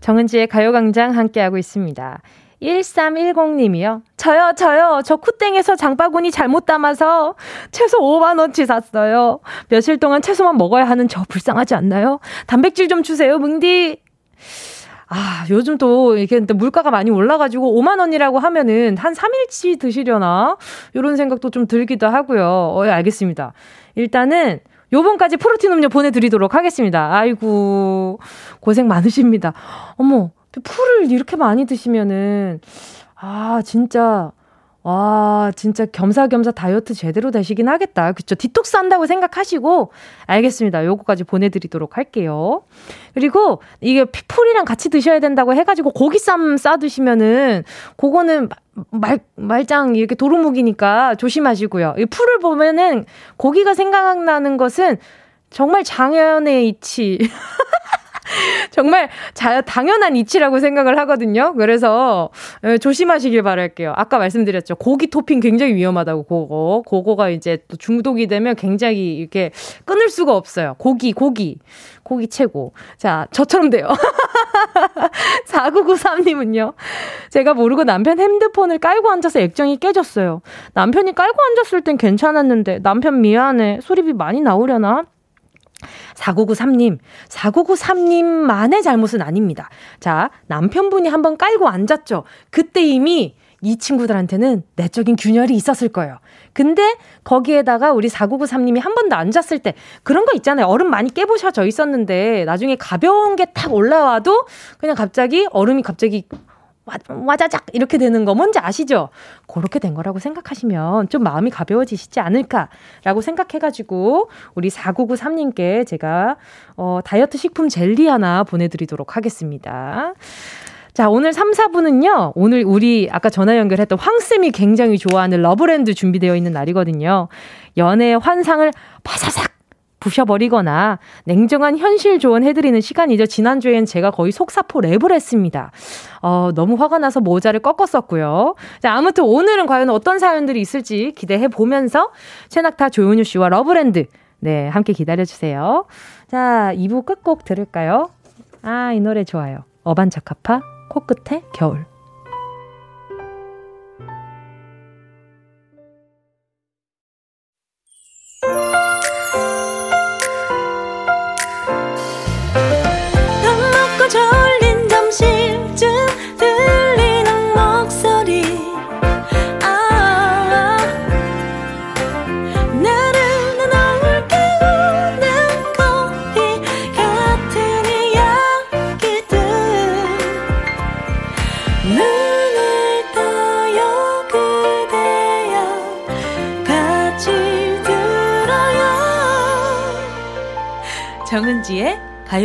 정은지의 가요광장 함께하고 있습니다. 1310님이요. 저요, 저요. 저 쿠땡에서 장바구니 잘못 담아서 채소 5만원치 샀어요. 며칠 동안 채소만 먹어야 하는 저 불쌍하지 않나요? 단백질 좀 주세요, 뭉디. 아, 요즘 또 이게 물가가 많이 올라가지고 5만 원이라고 하면은 한 3일치 드시려나? 요런 생각도 좀 들기도 하고요. 어, 예, 알겠습니다. 일단은 요번까지 프로틴 음료 보내드리도록 하겠습니다. 아이고, 고생 많으십니다. 어머, 풀을 이렇게 많이 드시면은, 아, 진짜, 와, 진짜 겸사겸사 다이어트 제대로 되시긴 하겠다. 그쵸? 디톡스 한다고 생각하시고, 알겠습니다. 요거까지 보내드리도록 할게요. 그리고 이게 풀이랑 같이 드셔야 된다고 해가지고 고기쌈 싸 드시면은, 그거는 말, 말짱 이렇게 도루묵이니까 조심하시고요. 이 풀을 보면은 고기가 생각나는 것은 정말 장연의 이치. <laughs> <laughs> 정말 자, 당연한 이치라고 생각을 하거든요. 그래서 에, 예, 조심하시길 바랄게요. 아까 말씀드렸죠. 고기 토핑 굉장히 위험하다고 그거. 그거가 이제 또 중독이 되면 굉장히 이렇게 끊을 수가 없어요. 고기, 고기. 고기 최고. 자, 저처럼 돼요. <laughs> 4993님은요. 제가 모르고 남편 핸드폰을 깔고 앉아서 액정이 깨졌어요. 남편이 깔고 앉았을 땐 괜찮았는데 남편 미안해. 소리비 많이 나오려나? 4993님, 4993님만의 잘못은 아닙니다. 자, 남편분이 한번 깔고 앉았죠. 그때 이미 이 친구들한테는 내적인 균열이 있었을 거예요. 근데 거기에다가 우리 4993님이 한번더 앉았을 때 그런 거 있잖아요. 얼음 많이 깨부셔져 있었는데 나중에 가벼운 게 탁 올라와도 그냥 갑자기 얼음이 갑자기 와자작 이렇게 되는 거 뭔지 아시죠? 그렇게 된 거라고 생각하시면 좀 마음이 가벼워지시지 않을까라고 생각해가지고 우리 4993님께 제가 어, 다이어트 식품 젤리 하나 보내드리도록 하겠습니다. 자, 오늘 3, 4부는요, 오늘 우리 아까 전화 연결했던 황쌤이 굉장히 좋아하는 러브랜드 준비되어 있는 날이거든요. 연애의 환상을 바사삭 부셔버리거나 냉정한 현실 조언 해드리는 시간이죠. 지난주엔 제가 거의 속사포 랩을 했습니다. 어, 너무 화가 나서 모자를 꺾었었고요. 자, 아무튼 오늘은 과연 어떤 사연들이 있을지 기대해 보면서 최낙타 조윤유 씨와 러브랜드 네, 함께 기다려주세요. 자, 2부 끝곡 들을까요? 아, 이 노래 좋아요. 어반자카파, 코끝에 겨울.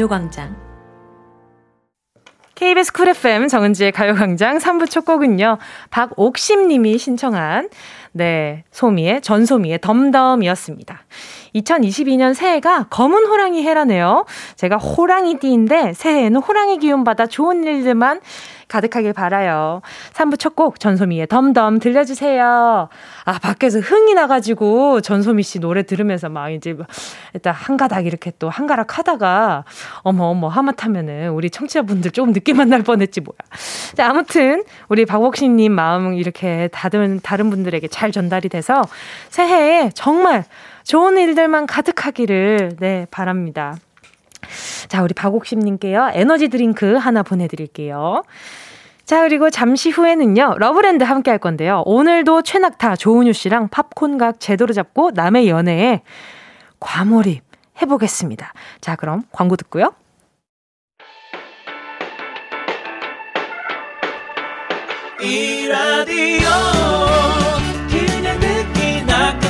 가요광장. KBS 쿨 FM 정은지의 가요광장 3부 첫 곡은요. 박옥심 님이 신청한, 네, 소미의, 전소미의 덤덤이었습니다. 2022년 새해가 검은 호랑이 해라네요. 제가 호랑이띠인데 새해에는 호랑이 기운 받아 좋은 일들만 가득하길 바라요. 3부 첫 곡 전소미의 덤덤 들려주세요. 아 밖에서 흥이 나가지고 전소미 씨 노래 들으면서 막 이제 일단 한 가닥 이렇게 또 한가락 하다가 어머 어머 하마터면은 우리 청취자분들 조금 늦게 만날 뻔했지 뭐야. 자 아무튼 우리 박옥심님 마음 이렇게 다른 다른 분들에게 잘 전달이 돼서 새해에 정말 좋은 일들만 가득하기를 네 바랍니다. 자, 우리 박옥심님께요. 에너지 드링크 하나 보내드릴게요. 자, 그리고 잠시 후에는요, 러브랜드 함께 할 건데요. 오늘도 최낙타, 조은유 씨랑 팝콘각 제대로 잡고 남의 연애에 과몰입 해보겠습니다. 자, 그럼 광고 듣고요. 이 라디오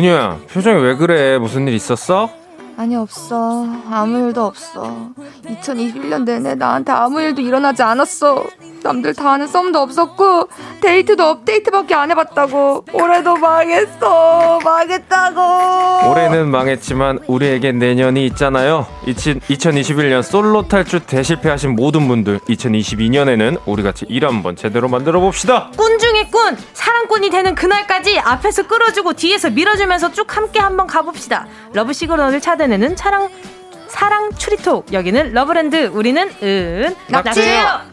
은유야, 표정이 왜 그래? 무슨 일 있었어?
아니 없어 아무 일도 없어 2021년 내내 나한테 아무 일도 일어나지 않았어 남들 다 하는 썸도 없었고 데이트도 업데이트밖에 안 해봤다고. 올해도 망했어. 망했다고.
올해는 망했지만 우리에겐 내년이 있잖아요. 2021년 솔로 탈출 대실패하신 모든 분들 2022년에는 우리 같이 일 한번 제대로 만들어 봅시다.
꾼 중에 꾼 사랑꾼이 되는 그날까지 앞에서 끌어주고 뒤에서 밀어주면서 쭉 함께 한번 가봅시다. 러브 시그널을 찾아내는 차랑 사랑 추리톡. 여기는 러브랜드 우리는 은낙지예요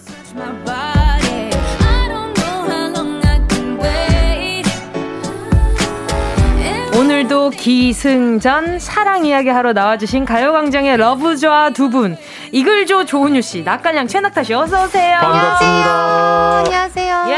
오늘도 기승전 사랑 이야기 하러 나와주신 가요광장의 러브좌 두 분, 이글조 조은유 씨, 낙갈량 최낙타 씨, 어서오세요.
반갑습니다.
안녕하세요.
예.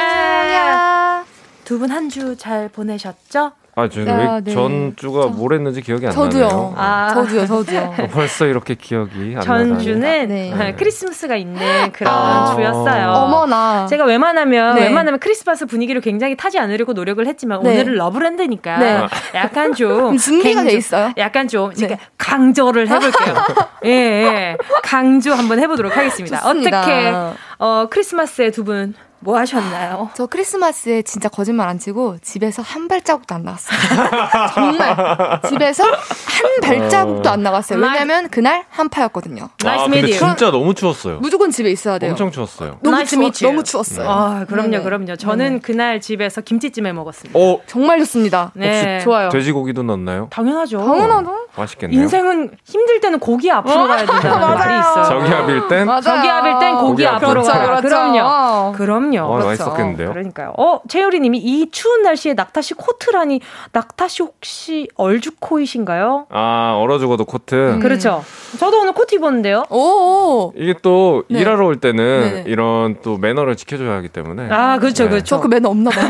두분 한 주 잘 보내셨죠?
아, 저는 왜 네. 전주가 뭘 했는지 기억이 안
저도요.
나네요.
아, 저도요, 저도요.
어, 벌써 이렇게 기억이 안
나요. 전주는 네. 네. 크리스마스가 있는 그런 아, 주였어요.
어머나.
제가 웬만하면 네. 웬만하면 크리스마스 분위기를 굉장히 타지 않으려고 노력을 했지만 네. 오늘은 러브랜드니까 네. 약간 좀 <laughs>
준비가 돼 있어요.
약간 좀 강조를 해볼게요. <laughs> 예, 예, 강조 한번 해보도록 하겠습니다.
좋습니다.
어떻게 어, 크리스마스에 두 분 뭐 하셨나요? <laughs>
저 크리스마스에 진짜 거짓말 안 치고 집에서 한 발자국도 안 나갔어요. <laughs> 정말 집에서 한 발자국도 안 나갔어요. 왜냐면 그날 한파였거든요.
아, 근데 진짜 너무 추웠어요.
무조건 집에 있어야 돼요.
엄청 추웠어요.
너무 추워, 너무 추웠어요.
아, 그럼요. 그럼요. 저는 네네. 그날 집에서 김치찜 해 먹었습니다.
어,
정말 좋습니다.
네,
좋아요.
돼지고기도 넣었나요?
당연하죠.
당연하죠.
맛있겠네요.
인생은 힘들 때는 고기 앞으로 가야 된다는 <laughs> 말이 있어요.
저기압일 땐
저기압일 땐 고기, 고기 앞으로 가야. 그렇죠, 그럼요. 그럼 요.
어, 그렇죠. 맛있었겠는데요.
그러니까요. 어, 최유리 님이 이 추운 날씨에 낙타 씨 코트라니 낙타 씨 혹시 얼죽코이신가요?
아 얼어 죽어도 코트.
음. 그렇죠. 저도 오늘 코트 입었는데요.
오.
이게 또 네. 일하러 올 때는 네 이런 또 매너를 지켜줘야 하기 때문에.
아 그렇죠, 네. 그렇죠.
저 그 매너 없나 봐요.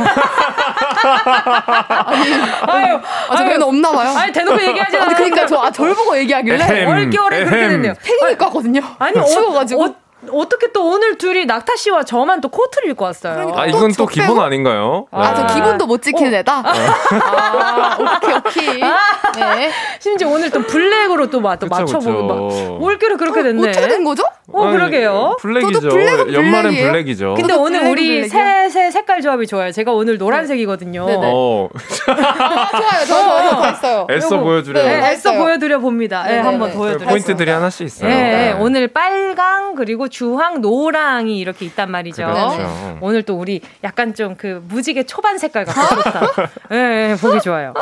아니, 아유, 아, 저 매너 없나 봐요.
아니 대놓고 얘기하지 않아요.
그러니까 저 아, 절 보고 얘기하길래
올겨울에 그렇게 됐네요.
팬이니까 거든요.
아니 추워가지고. 어, 어떻게 또 오늘 둘이 낙타 씨와 저만 또 코트를 입고 왔어요.
그러니까 아 이건 또, 또 기본 빼고? 아닌가요?
아, 저 네. 기본도 못 지키는 어. 애다. 아, 오케이 오케이. 네.
심지어 오늘 또 블랙으로 또, 또 맞춰보고 막 올겨울에 그렇게 됐네.
어떻게 된 거죠?
어 아니, 그러게요.
블랙이죠. 블랙은 연말엔 블랙이죠.
근데 오늘 우리 새새 색깔 조합이 좋아요. 제가 오늘 노란색이거든요. 네.
어.
아, 좋아요. 저도 더 있어요.
애써 보여드려.
네, 애써 보여드려 봅니다. 네, 한번 보여드려.
포인트들이 하나씩 있어요.
네, 오늘 빨강 그리고 주황, 노랑이 이렇게 있단 말이죠.
그렇죠.
오늘 또 우리 약간 좀 그 무지개 초반 색깔 같고 좋다. 네, <laughs> 보기 좋아요.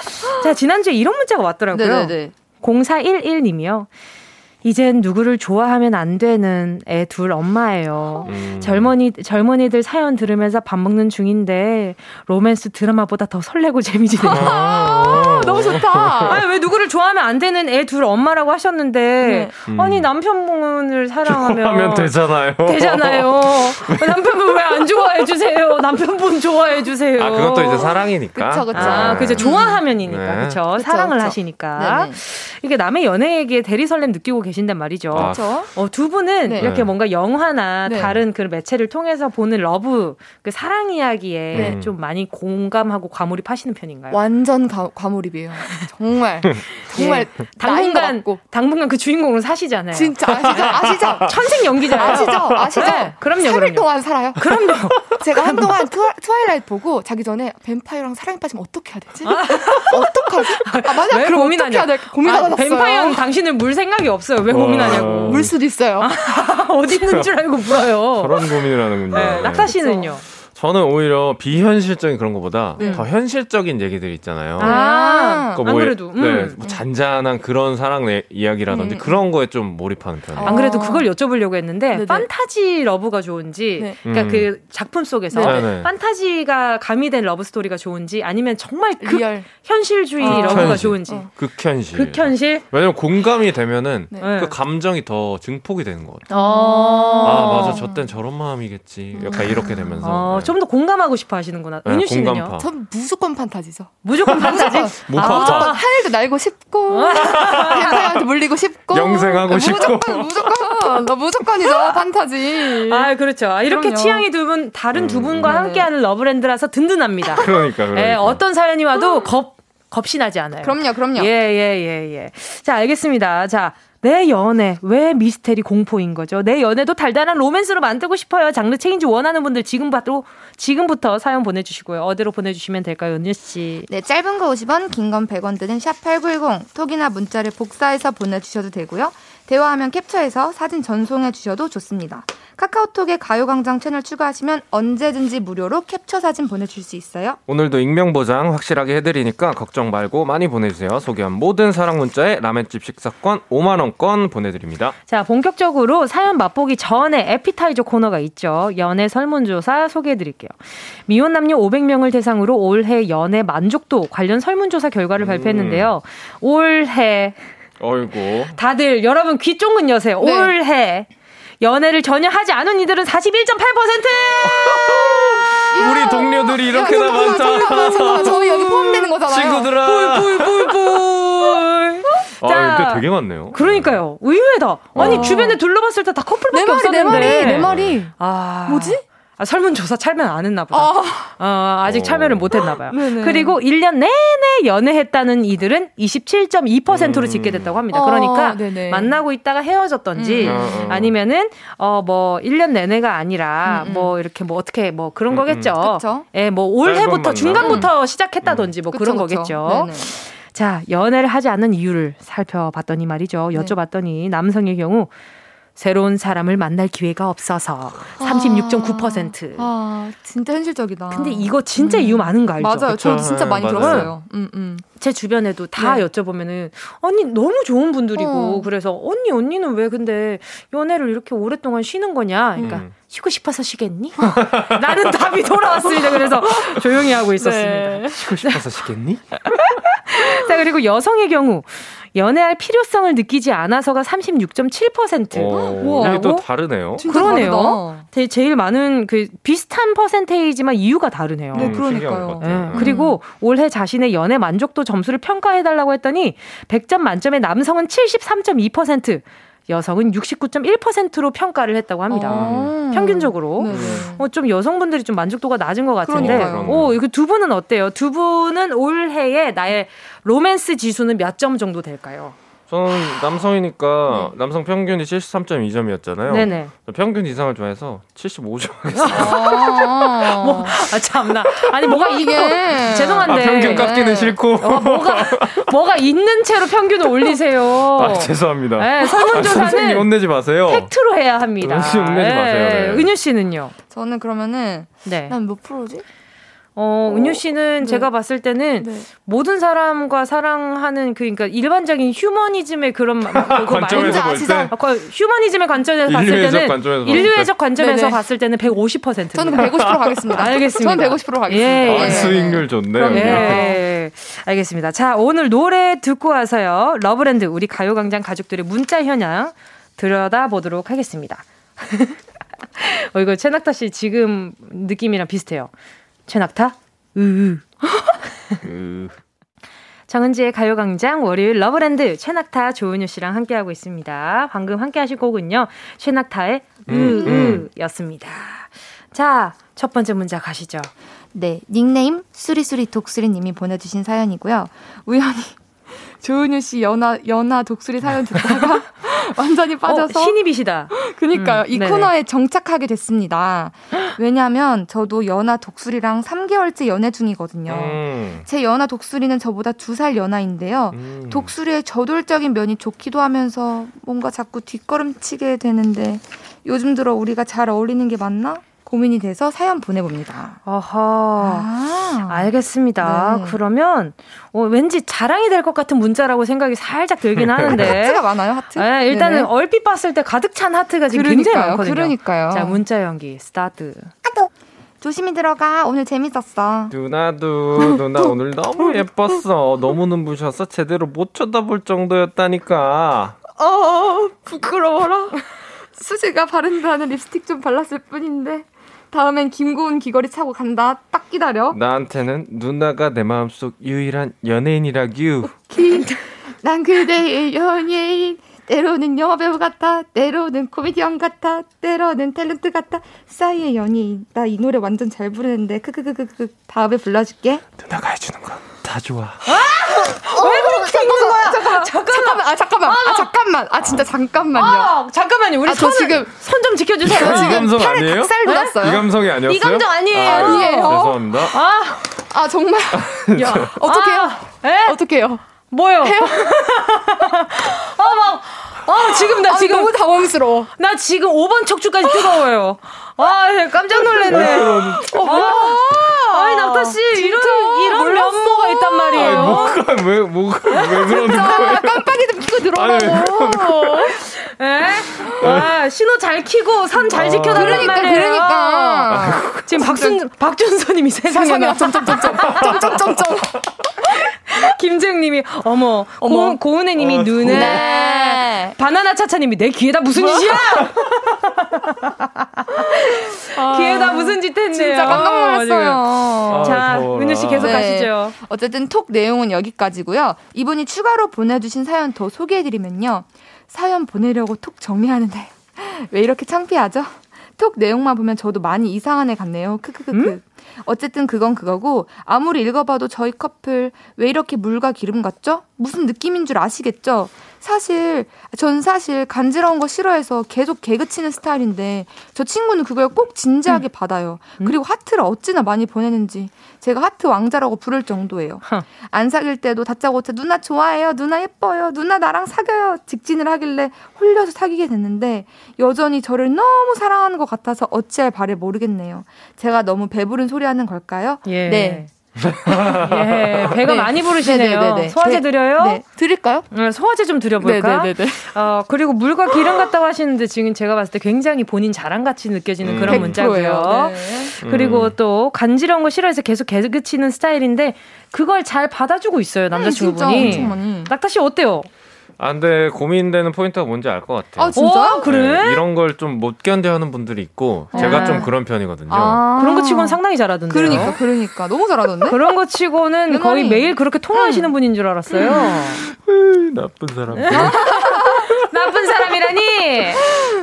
자, 지난주에 이런 문자가 왔더라고요. 네네네. 0411님이요. 이젠 누구를 좋아하면 안 되는 애 둘 엄마예요. 음. 젊은이 젊은이들 사연 들으면서 밥 먹는 중인데 로맨스 드라마보다 더 설레고 재미지네요.
아, <laughs> 너무 좋다.
아니 왜 누구를 좋아하면 안 되는 애 둘 엄마라고 하셨는데 네. 음. 아니 남편분을 사랑하면
하면 되잖아요.
되잖아요. 남편분 왜 안 좋아해 주세요? 남편분 좋아해 주세요.
아 그것도 이제 사랑이니까.
그쵸 그쵸.
아, 그죠 좋아함이니까 네. 그쵸. 그쵸 사랑을 그쵸. 하시니까 네네. 이게 남의 연애 얘기에 대리 설렘 느끼고 계 신단 말이죠.
아.
어, 두 분은 네. 이렇게 뭔가 영화나 네. 다른 그 매체를 통해서 보는 러브, 그 사랑 이야기에 네. 좀 많이 공감하고 과몰입하시는 편인가요?
완전 가, 과몰입이에요. 정말. <laughs> 정말. 예.
당분간, 당분간 그 주인공으로 사시잖아요.
진짜 아시죠? 아시죠? <laughs>
천생 연기자예요.
아시죠? 아시죠? 네.
그럼요,
3일
그럼요.
동안 살아요.
그럼요. <laughs>
제가 한동안 트와, 트와일라이트 보고 자기 전에 뱀파이어랑 사랑에 빠지면 어떻게 해야 되지? 어떡하지? 아, 맞아. 그럼 어떻게 해야 될까? 고민하고 아,
뱀파이어는 당신을 물 생각이 없어요. 왜 고민하냐고.
물 수도 있어요.
어디 있는 줄 알고 물어요.
그런 고민을 하는군요.
네, 낙타 씨는요?
저는 오히려 비현실적인 그런 것보다 네. 더 현실적인 얘기들 있잖아요.
아, 그러니까 뭐, 안 그래도
음. 네, 뭐 잔잔한 그런 사랑 내, 이야기라든지 음. 그런 거에 좀 몰입하는 편이에요.
안 그래도 그걸 여쭤보려고 했는데 네네. 판타지 러브가 좋은지, 네. 그러니까 음. 그 작품 속에서 네네. 판타지가 가미된 러브 스토리가 좋은지, 아니면 정말 극 리얼. 현실주의 아. 러브가 극현실. 좋은지. 어.
극현실.
극현실.
왜냐면 공감이 되면은 네. 그 감정이 더 증폭이 되는 것 같아요.
아,
아 맞아, 저땐 저런 마음이겠지. 약간 이렇게 되면서.
아, 좀더 공감하고 싶어 하시는구나. 네, 은유 씨는요? 공감파.
전 무조건 판타지죠.
무조건 판타지?
무조건, 아, 무조건
하늘도 날고 싶고 뱀파이어한테 물리고 싶고
영생하고 싶고
무조건 무조건 너 무조건이죠 판타지.
아 그렇죠. 아, 이렇게 그럼요. 취향이 두 분 다른 두 음, 분과 음, 함께하는 러브랜드라서 든든합니다. <laughs>
그러니까, 그러니까.
네, 어떤 사연이 와도 겁 겁이 나지 않아요.
그럼요, 그럼요.
예, 예, 예, 예. 자, 알겠습니다. 자, 내 연애 왜 미스테리 공포인 거죠? 내 연애도 달달한 로맨스로 만들고 싶어요. 장르 체인지 원하는 분들 지금부터 지금부터 사연 보내주시고요. 어디로 보내주시면 될까요, 은유 씨?
네, 짧은 거 50원, 긴 건 100원 드는 샵 #8910 톡이나 문자를 복사해서 보내주셔도 되고요. 대화하면 캡처해서 사진 전송해 주셔도 좋습니다. 카카오톡에 가요광장 채널 추가하시면 언제든지 무료로 캡처 사진 보내줄 수 있어요.
오늘도 익명 보장 확실하게 해드리니까 걱정 말고 많이 보내주세요. 소개한 모든 사랑 문자에 라멘집 식사권 5만 원권 보내드립니다.
자 본격적으로 사연 맛보기 전에 에피타이저 코너가 있죠. 연애 설문조사 소개해드릴게요. 미혼 남녀 500명을 대상으로 올해 연애 만족도 관련 설문조사 결과를 음. 발표했는데요. 올해
어이고.
다들 여러분 귀 쫑긋 여세요. 네. 올해 연애를 전혀 하지 않은 이들은 41.8%! <laughs>
우리 동료들이 이렇게나 많다.
저희 여기 포함되는 거잖아요.
친구들아.
뿔뿔뿔뿔. <laughs>
아, 근데 되게 많네요.
그러니까요. 의외다. 아니, 어. 주변에 둘러봤을 때 다 커플밖에 내 말이, 없었는데. 내
말이, 내 말이.
아. 뭐지? 아, 설문조사 참여 안 했나 보다. 아. 어, 아직 참여를 못 했나 봐요. 그리고 1년 내내 연애했다는 이들은 27.2%로 음. 짓게 됐다고 합니다. 그러니까 어, 만나고 있다가 헤어졌던지 음. 음. 아니면은 어뭐 1년 내내가 아니라 음. 뭐 이렇게 뭐 어떻게 뭐 그런 음, 음. 거겠죠. 예, 뭐 올해부터 중간부터 시작했다든지 뭐 그쵸, 그런 그쵸. 거겠죠. 네네. 자, 연애를 하지 않는 이유를 살펴봤더니 말이죠. 네. 여쭤봤더니 네. 남성의 경우 새로운 사람을 만날 기회가 없어서 36.9%. 아,
아 진짜 현실적이다.
근데 이거 진짜 음. 이유 많은 거 알죠?
맞아요. 그쵸? 저도 진짜 많이 네, 들었어요. 음, 음.
제 주변에도 다 네. 여쭤보면은 언니 너무 좋은 분들이고 어. 그래서 언니 언니는 왜 근데 연애를 이렇게 오랫동안 쉬는 거냐? 그러니까 음. 쉬고 싶어서 쉬겠니? <laughs> 나는 답이 돌아왔습니다. 그래서 조용히 하고 있었습니다. 네.
쉬고 싶어서 쉬겠니? <laughs>
자 그리고 여성의 경우 연애할 필요성을 느끼지 않아서가 36.7%.
오, 이게 또 다르네요.
그러네요. 다르다. 제일 많은 그 비슷한 퍼센테이지만 이유가 다르네요.
네, 그러니까요. 네.
음. 그리고 올해 자신의 연애 만족도 점수를 평가해 달라고 했더니 100점 만점에 남성은 73.2%, 여성은 69.1%로 평가를 했다고 합니다. 아~ 평균적으로. 어, 좀 여성분들이 좀 만족도가 낮은 것 같은데. 오, 이거 두 분은 어때요? 두 분은 올해의 나의 로맨스 지수는 몇 점 정도 될까요?
저는 남성이니까 네. 남성 평균이 73.2점이었잖아요. 네네. 평균 이상을 좋아해서 75점 하겠습니다.
아, 뭐, 아, 참나. 아니, 뭐가 이게. 죄송한데. 아,
평균 깎기는 싫고.
어, 뭐가, 뭐가 있는 채로 평균을 올리세요.
아, 죄송합니다.
네, 설문조사는.
아, 혼내지 마세요.
팩트로 해야 합니다.
혼내지 네. 마세요. 네.
은유 씨는요?
저는 그러면은. 네. 난몇 프로지?
어, 은유 씨는 네. 제가 봤을 때는 네. 모든 사람과 사랑하는 그 그러니까 일반적인 휴머니즘의 그런 <laughs>
관점에서 볼 때, 아,
휴머니즘의 관점에서 봤을 때는 관점에서 인류애적 관점에서 네네. 봤을 때는 150%.
저는 150% 가겠습니다.
알겠습니다.
저는 150% 가겠습니다. 예,
예. 수익률 좋네요. 예.
예. 알겠습니다. 자, 오늘 노래 듣고 와서요. 러브랜드 우리 가요 광장 가족들의 문자 현황 들여다 보도록 하겠습니다. <laughs> 어, 이거 최낙타 씨 지금 느낌이랑 비슷해요. 최낙타? 으. <laughs> 정은지의 가요광장 월요일 러브랜드 최낙타 조은유 씨랑 함께하고 있습니다. 방금 함께하실 곡은요. 최낙타의 음, 으으였습니다. 자, 첫 번째 문자 가시죠.
네, 닉네임 수리수리 독수리님이 보내주신 사연이고요. 우연히 조은유 씨 연하 연하 독수리 사연 듣다가 <laughs> 완전히 어, 빠져서
어, 신입이시다.
그니까요. 음, 이 네네. 코너에 정착하게 됐습니다. 왜냐하면 저도 연하 독수리랑 3개월째 연애 중이거든요. 음. 제 연하 독수리는 저보다 2살 연하인데요. 음. 독수리의 저돌적인 면이 좋기도 하면서 뭔가 자꾸 뒷걸음치게 되는데 요즘 들어 우리가 잘 어울리는 게 맞나? 고민이 돼서 사연 보내봅니다.
아하. 아, 알겠습니다. 네. 그러면 어, 왠지 자랑이 될 것 같은 문자라고 생각이 살짝 들긴 <laughs> 하는데.
하트가 많아요, 하트?
네, 일단은 네네. 얼핏 봤을 때 가득 찬 하트가 지금 그러니까요, 굉장히 많거든요.
그러니까요.
자, 문자 연기 스타트.
아또 조심히 들어가. 오늘 재밌었어.
누나도 누나 오늘 너무 예뻤어. 너무 눈부셔서 제대로 못 쳐다볼 정도였다니까.
어 부끄러워라. 수지가 바른다는 립스틱 좀 발랐을 뿐인데 다음엔 김고은 귀걸이 차고 간다. 딱 기다려.
나한테는 누나가 내 마음속 유일한 연예인이라규.
난 그대의 연예인. 때로는 영화배우 같아, 때로는 코미디언 같아, 때로는 탤런트 같아. 싸이의 연예인. 나 이 노래 완전 잘 부르는데 크크크크크 다음에 불러줄게.
누나가 해주는 거 다 좋아.
아! 왜 그렇게 읽는 거야? 잠깐만, 잠깐만, 아 잠깐만, 아 잠깐만, 아 진짜 잠깐만요. 아,
잠깐만요, 우리 아, 저 지금 손 좀 지켜주세요.
이 감성 아니에요?
닭살 돋았어요.
이 감성이 아니었어요? 이
감정 아니에요. 아,
아니에요. 죄송합니다.
아, 아 정말. <laughs> 야, 어떡해요? 아, 어떡해요?
뭐요? 해요? 아, <laughs> 막, 아, 지금 나 지금.
너무 당황스러워.
나 지금 5번 척추까지 뜨거워요. 아, 깜짝 놀랐네. 아, 아니, 낙타씨, 이런, 이런 면모가 있단 말이에요. 아니,
뭐가, 왜, 뭐가, 왜 그러는 거예요?
깜빡이도 켜고 들어오라고.
에? 와, 신호 잘 키고 선 잘 지켜달란
그러니까,
말이에요.
그러니까.
지금 박순, 박준서님이 세상에 나.
점점점점. 점점점점. <laughs> <laughs>
김재웅님이 어머, 어머. 고, 은혜님이 어, 눈에 네. 바나나 차차님이 내 귀에다 무슨 뭐? 짓이야? <laughs> 귀에다 무슨 짓 했네요.
진짜 깜짝 놀랐어요. 아,
자, 은유 씨 계속 네. 가시죠.
어쨌든 톡 내용은 여기까지고요. 이분이 추가로 보내주신 사연 더 소개해드리면요. 사연 보내려고 톡 정리하는데 <laughs> 왜 이렇게 창피하죠? 톡 내용만 보면 저도 많이 이상한 애 같네요. 크크크크. 음? 어쨌든 그건 그거고 아무리 읽어봐도 저희 커플 왜 이렇게 물과 기름 같죠? 무슨 느낌인 줄 아시겠죠? 사실 전 사실 간지러운 거 싫어해서 계속 개그치는 스타일인데 저 친구는 그걸 꼭 진지하게 음. 받아요. 음? 그리고 하트를 어찌나 많이 보내는지 제가 하트 왕자라고 부를 정도예요. 허. 안 사귈 때도 다짜고짜 누나 좋아해요, 누나 예뻐요, 누나 나랑 사겨요 직진을 하길래 홀려서 사귀게 됐는데 여전히 저를 너무 사랑하는 것 같아서 어찌할 바를 모르겠네요. 제가 너무 배부른 소리 하는 걸까요?
예. 네. 예, 배가 네. 많이 부르시네요. 네네네네. 네, 네. 소화제 드려요? 네.
드릴까요?
네, 소화제 좀 드려볼까? 네네네. 어, 그리고 물과 기름 같다고 하시는데 지금 제가 봤을 때 굉장히 본인 자랑같이 느껴지는 음, 그런 문자고요. 네. 그리고 음. 또 간지러운 거 싫어해서 계속 개그치는 스타일인데 그걸 잘 받아주고 있어요 남자친구분이. 음, 낙타 씨 어때요?
아, 근데 고민되는 포인트가 뭔지 알 것 같아요.
아, 진짜?
어, 그래?
네, 이런 걸 좀 못 견뎌 하는 분들이 있고, 제가 아. 좀 그런 편이거든요.
아. 그런 거 치고는 상당히 잘하던데.
그러니까, 그러니까. 너무 잘하던데?
그런 거 치고는 거의 매일 그렇게 통화하시는 응. 분인 줄 알았어요. <laughs>
나쁜 사람. <laughs>
나쁜 사람이라니?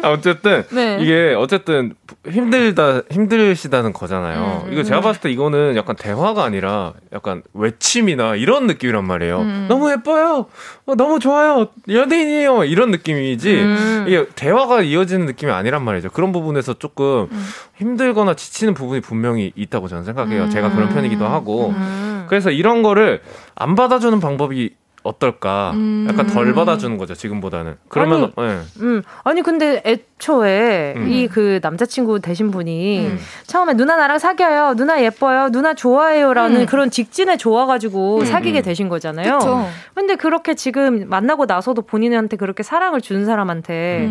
아, 어쨌든, 네. 이게, 어쨌든, 힘들다, 힘드시다는 거잖아요. 음, 이거 제가 봤을 때 이거는 약간 대화가 아니라 약간 외침이나 이런 느낌이란 말이에요. 음. 너무 예뻐요! 어, 너무 좋아요! 연예인이에요! 이런 느낌이지, 음. 이게 대화가 이어지는 느낌이 아니란 말이죠. 그런 부분에서 조금 음. 힘들거나 지치는 부분이 분명히 있다고 저는 생각해요. 제가 그런 편이기도 하고. 음. 그래서 이런 거를 안 받아주는 방법이 어떨까? 음. 약간 덜 받아주는 거죠 지금보다는. 그러면
아니, 네. 음 아니 근데 애초에 음. 이그 남자친구 되신 분이 음. 처음에 누나 나랑 사겨요, 누나 예뻐요, 누나 좋아해요라는 음. 그런 직진에 좋아가지고 음. 사귀게 되신 거잖아요. 그쵸. 근데 그렇게 지금 만나고 나서도 본인한테 그렇게 사랑을 준 사람한테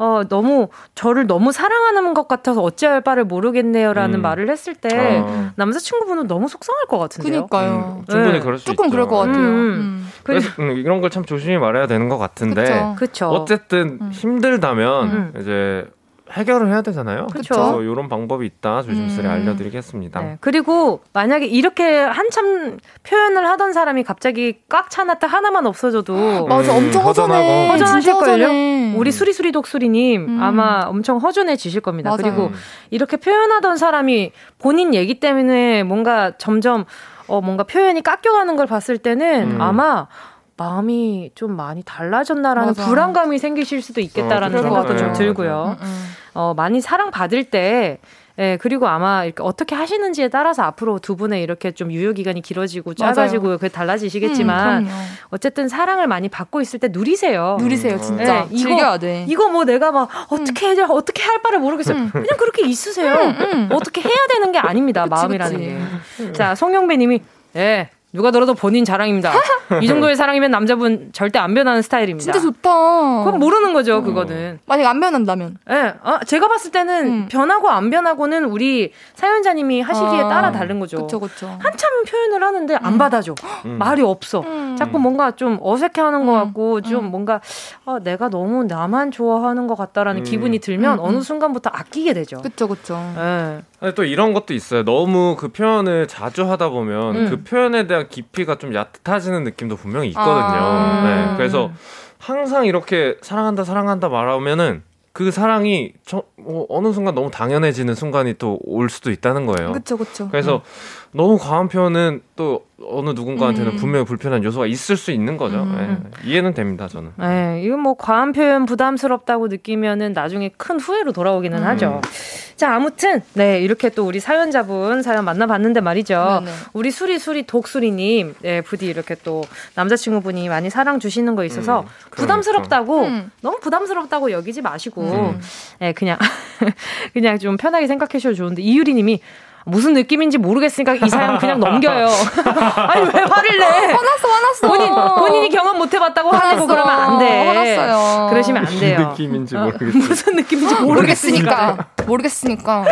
어, 너무 저를 너무 사랑하는 것 같아서 어찌할 바를 모르겠네요라는 음. 말을 했을 때 어. 남자친구분은 너무 속상할 것 같은데요.
그니까요.
음, 충분히 네. 그럴 수
조금
있죠.
그럴 것 같아요. 음. 음.
그래서 음, 이런 걸 참 조심히 말해야 되는 것 같은데. 그쵸. 어쨌든 음. 힘들다면 이제 해결을 해야 되잖아요. 그렇죠. 이런 방법이 있다 조심스레 음. 알려드리겠습니다. 네.
그리고 만약에 이렇게 한참 표현을 하던 사람이 갑자기 꽉 차놨다 하나만 없어져도 <gasps>
맞아 음, 엄청 허전해.
허전하실걸요. 우리 수리수리 독수리님 음. 아마 엄청 허전해지실 겁니다. 맞아요. 그리고 이렇게 표현하던 사람이 본인 얘기 때문에 뭔가 점점 어 뭔가 표현이 깎여가는 걸 봤을 때는 음. 아마 마음이 좀 많이 달라졌나라는 맞아. 불안감이 생기실 수도 있겠다라는 어, 생각도 좀 들고요. 음, 음. 어, 많이 사랑받을 때 예, 그리고 아마 이렇게 어떻게 하시는지에 따라서 앞으로 두 분의 이렇게 좀 유효 기간이 길어지고 짧아지고 그게 달라지시겠지만 음, 어쨌든 사랑을 많이 받고 있을 때 누리세요.
누리세요, 진짜. 예,
즐겨야 돼. 이거 뭐 내가 막 어떻게 음. 해 어떻게 할 바를 모르겠어요. 음. 그냥 그렇게 있으세요. 음, 음. 어떻게 해야 되는 게 아닙니다. 그치, 마음이라는 그치. 게. 자, 송영배 님이 예. 누가 들어도 본인 자랑입니다. 이 정도의 사랑이면 남자분 절대 안 변하는 스타일입니다.
진짜 좋다.
그건 모르는 거죠, 음. 그거는.
만약 안 변한다면.
예. 네. 아, 제가 봤을 때는 음. 변하고 안 변하고는 우리 사연자님이 하시기에 아. 따라 다른 거죠.
그쵸, 그쵸.
한참 표현을 하는데 안 음. 받아줘. 음. 말이 없어. 음. 자꾸 뭔가 좀 어색해 하는 것 같고, 좀 뭔가, 아, 내가 너무 나만 좋아하는 것 같다라는 기분이 들면 어느 순간부터 아끼게 되죠.
그쵸, 그쵸.
예.
또 이런 것도 있어요. 너무 그 표현을 자주 하다 보면 그 표현에 대한 깊이가 좀 얕아지는 느낌도 분명히 있거든요. 아~ 네, 그래서 항상 이렇게 사랑한다 사랑한다 말하면은 그 사랑이 저, 뭐 어느 순간 너무 당연해지는 순간이 또 올 수도 있다는 거예요.
그렇죠, 그렇죠.
그래서 음. 너무 과한 표현은 또 어느 누군가한테는 음. 분명히 불편한 요소가 있을 수 있는 거죠. 음. 네. 이해는 됩니다, 저는.
네, 이거 뭐 과한 표현 부담스럽다고 느끼면은 나중에 큰 후회로 돌아오기는 음. 하죠. 자, 아무튼 네 이렇게 또 우리 사연자분 사연 만나봤는데 말이죠. 네네. 우리 수리 수리 독수리님, 네 부디 이렇게 또 남자친구분이 많이 사랑 주시는 거 있어서 음, 부담스럽다고 음. 너무 부담스럽다고 여기지 마시고, 음. 네 그냥 <laughs> 그냥 좀 편하게 생각해 주셔도 좋은데 이유리님이 무슨 느낌인지 모르겠으니까 이 사연 그냥 넘겨요. <laughs> 아니 왜 화를 내?
화났어, 화났어.
본인 본인이 경험 못 해봤다고 화내고 그러면 안 돼.
화났어요.
그러시면 안 돼요.
무슨 느낌인지 어, 모르겠어. <laughs>
무슨 느낌인지
모르겠으니까. 모르겠으니까.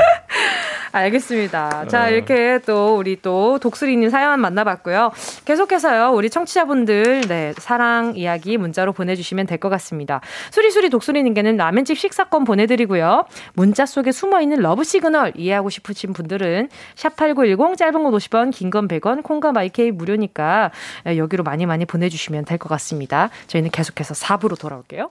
알겠습니다. 자, 어. 이렇게 또 우리 또 독수리님 사연 만나봤고요. 계속해서요, 우리 청취자분들, 네, 사랑 이야기 문자로 보내주시면 될 것 같습니다. 수리수리 독수리님께는 라면집 식사권 보내드리고요. 문자 속에 숨어있는 러브 시그널 이해하고 싶으신 분들은 샵8910 짧은 건 50원, 긴 건 100원, 콩과 마이케이 무료니까 여기로 많이 많이 보내주시면 될 것 같습니다. 저희는 계속해서 4부로 돌아올게요.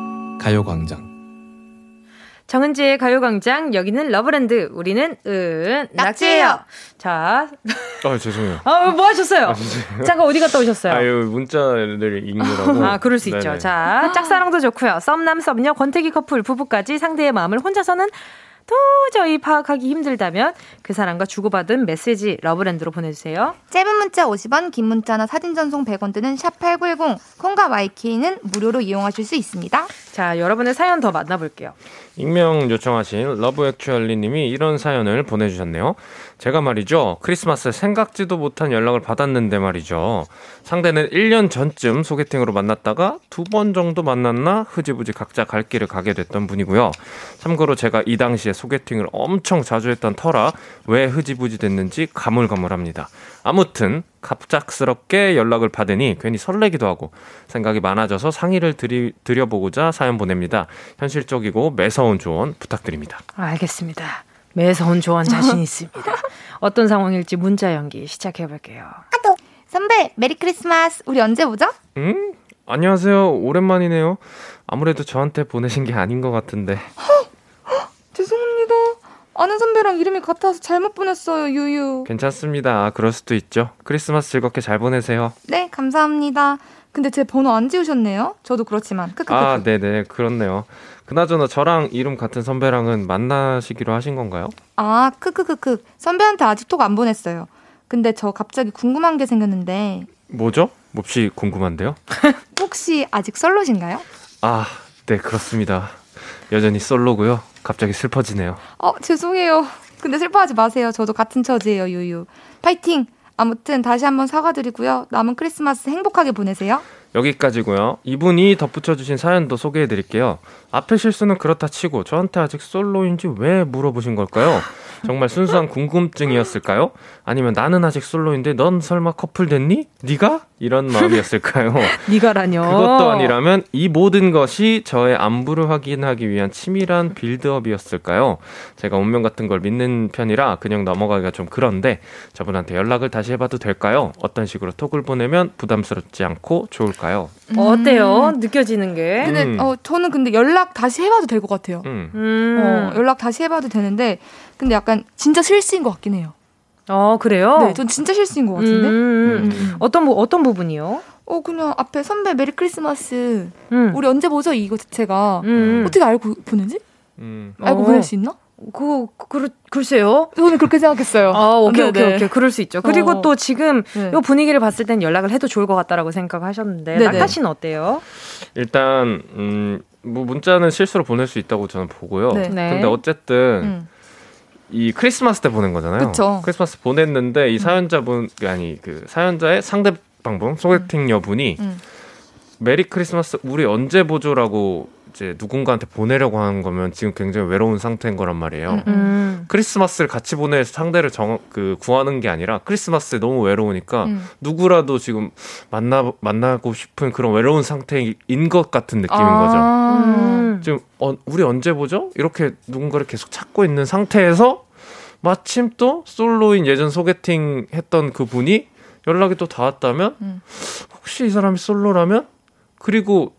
가요광장.
정은지의 가요광장 여기는 러브랜드 우리는 은낙지예요. 자,
아 죄송해요.
아 뭐 하셨어요? 아, 잠깐 어디 갔다 오셨어요?
아유 문자를 읽느라고.
아 그럴 수 네네. 있죠. 자 짝사랑도 좋고요. 썸남 썸녀 권태기 커플 부부까지 상대의 마음을 혼자서는 도저히 파악하기 힘들다면 그 사람과 주고받은 메시지 러브랜드로 보내주세요.
짧은 문자 50원, 긴 문자나 사진 전송 100원 드는 샵8910 콩과 마이케이는 무료로 이용하실 수 있습니다.
자, 여러분의 사연 더 만나볼게요.
익명 요청하신 러브 액츄얼리 님이 이런 사연을 보내주셨네요. 제가 말이죠. 크리스마스 생각지도 못한 연락을 받았는데 말이죠. 상대는 1년 전쯤 소개팅으로 만났다가 두 번 정도 만났나 흐지부지 각자 갈 길을 가게 됐던 분이고요. 참고로 제가 이 당시에 소개팅을 엄청 자주 했던 터라 왜 흐지부지 됐는지 가물가물합니다. 아무튼 갑작스럽게 연락을 받으니 괜히 설레기도 하고 생각이 많아져서 상의를 드리, 드려보고자 사연 보냅니다. 현실적이고 매서운 조언 부탁드립니다.
알겠습니다. 매서운 조언 자신 있습니다. 어떤 상황일지 문자 연기 시작해 볼게요.
아또 선배 메리 크리스마스. 우리 언제 보죠?
음? 안녕하세요. 오랜만이네요. 아무래도 저한테 보내신 게 아닌 것 같은데. <laughs>
아는 선배랑 이름이 같아서 잘못 보냈어요, 유유.
괜찮습니다. 그럴 수도 있죠. 크리스마스 즐겁게 잘 보내세요.
네, 감사합니다. 근데 제 번호 안 지우셨네요? 저도 그렇지만. 크크크크.
아, 네네. 그렇네요. 그나저나 저랑 이름 같은 선배랑은 만나시기로 하신 건가요?
아, 크크크크. 선배한테 아직 톡 안 보냈어요. 근데 저 갑자기 궁금한 게 생겼는데.
뭐죠? 몹시 궁금한데요? <laughs>
혹시 아직 솔로신가요?
아, 네, 그렇습니다. 여전히 솔로고요. 갑자기 슬퍼지네요.
어, 죄송해요. 근데 슬퍼하지 마세요. 저도 같은 처지예요, 유유. 파이팅! 아무튼 다시 한번 사과드리고요. 남은 크리스마스 행복하게 보내세요.
여기까지고요. 이분이 덧붙여주신 사연도 소개해드릴게요. 앞에 실수는 그렇다 치고 저한테 아직 솔로인지 왜 물어보신 걸까요? 정말 순수한 궁금증이었을까요? 아니면 나는 아직 솔로인데 넌 설마 커플 됐니? 네가? 이런 마음이었을까요? <laughs>
네가라뇨.
그것도 아니라면 이 모든 것이 저의 안부를 확인하기 위한 치밀한 빌드업이었을까요? 제가 운명 같은 걸 믿는 편이라 그냥 넘어가기가 좀 그런데 저분한테 연락을 다시 해봐도 될까요? 어떤 식으로 톡을 보내면 부담스럽지 않고 좋을 까요?
음. 어때요? 느껴지는 게?
근데 음. 어 저는 근데 연락 다시 해봐도 될 것 같아요. 음. 어, 연락 다시 해봐도 되는데 근데 약간 진짜 실수인 것 같긴 해요.
어, 그래요?
네, 전 진짜 실수인 것 같은데. 음,
음, 음. 어떤, 어떤 부분이요?
어, 그냥 앞에 선배 메리 크리스마스. 음. 우리 언제 보죠? 이거 자체가. 음. 어떻게 알고 보내지? 음. 알고 어. 보낼 수 있나?
그, 그, 글쎄요.
저는 그렇게 생각했어요.
아, 오케이, 오케이, 오케이. 그럴 수 있죠. 그리고 어. 또 지금 네. 이 분위기를 봤을 땐 연락을 해도 좋을 것 같다라고 생각하셨는데, 낙타 씨는 어때요?
일단, 음, 뭐, 문자는 실수로 보낼 수 있다고 저는 보고요. 네. 근데 어쨌든, 음. 이 크리스마스 때 보낸 거잖아요.
그쵸.
크리스마스 보냈는데 이 음. 사연자분 아니 그 사연자의 상대방분 소개팅 음. 여분이 음. 메리 크리스마스 우리 언제 보죠라고 이제 누군가한테 보내려고 하는 거면 지금 굉장히 외로운 상태인 거란 말이에요. 음. 음. 크리스마스를 같이 보낼 상대를 정, 그, 구하는 게 아니라 크리스마스에 너무 외로우니까 음. 누구라도 지금 만나, 만나고 싶은 그런 외로운 상태인 것 같은 느낌인 아. 거죠. 음. 지금, 어, 우리 언제 보죠? 이렇게 누군가를 계속 찾고 있는 상태에서 마침 또 솔로인 예전 소개팅 했던 그 분이 연락이 또 닿았다면 음. 혹시 이 사람이 솔로라면 그리고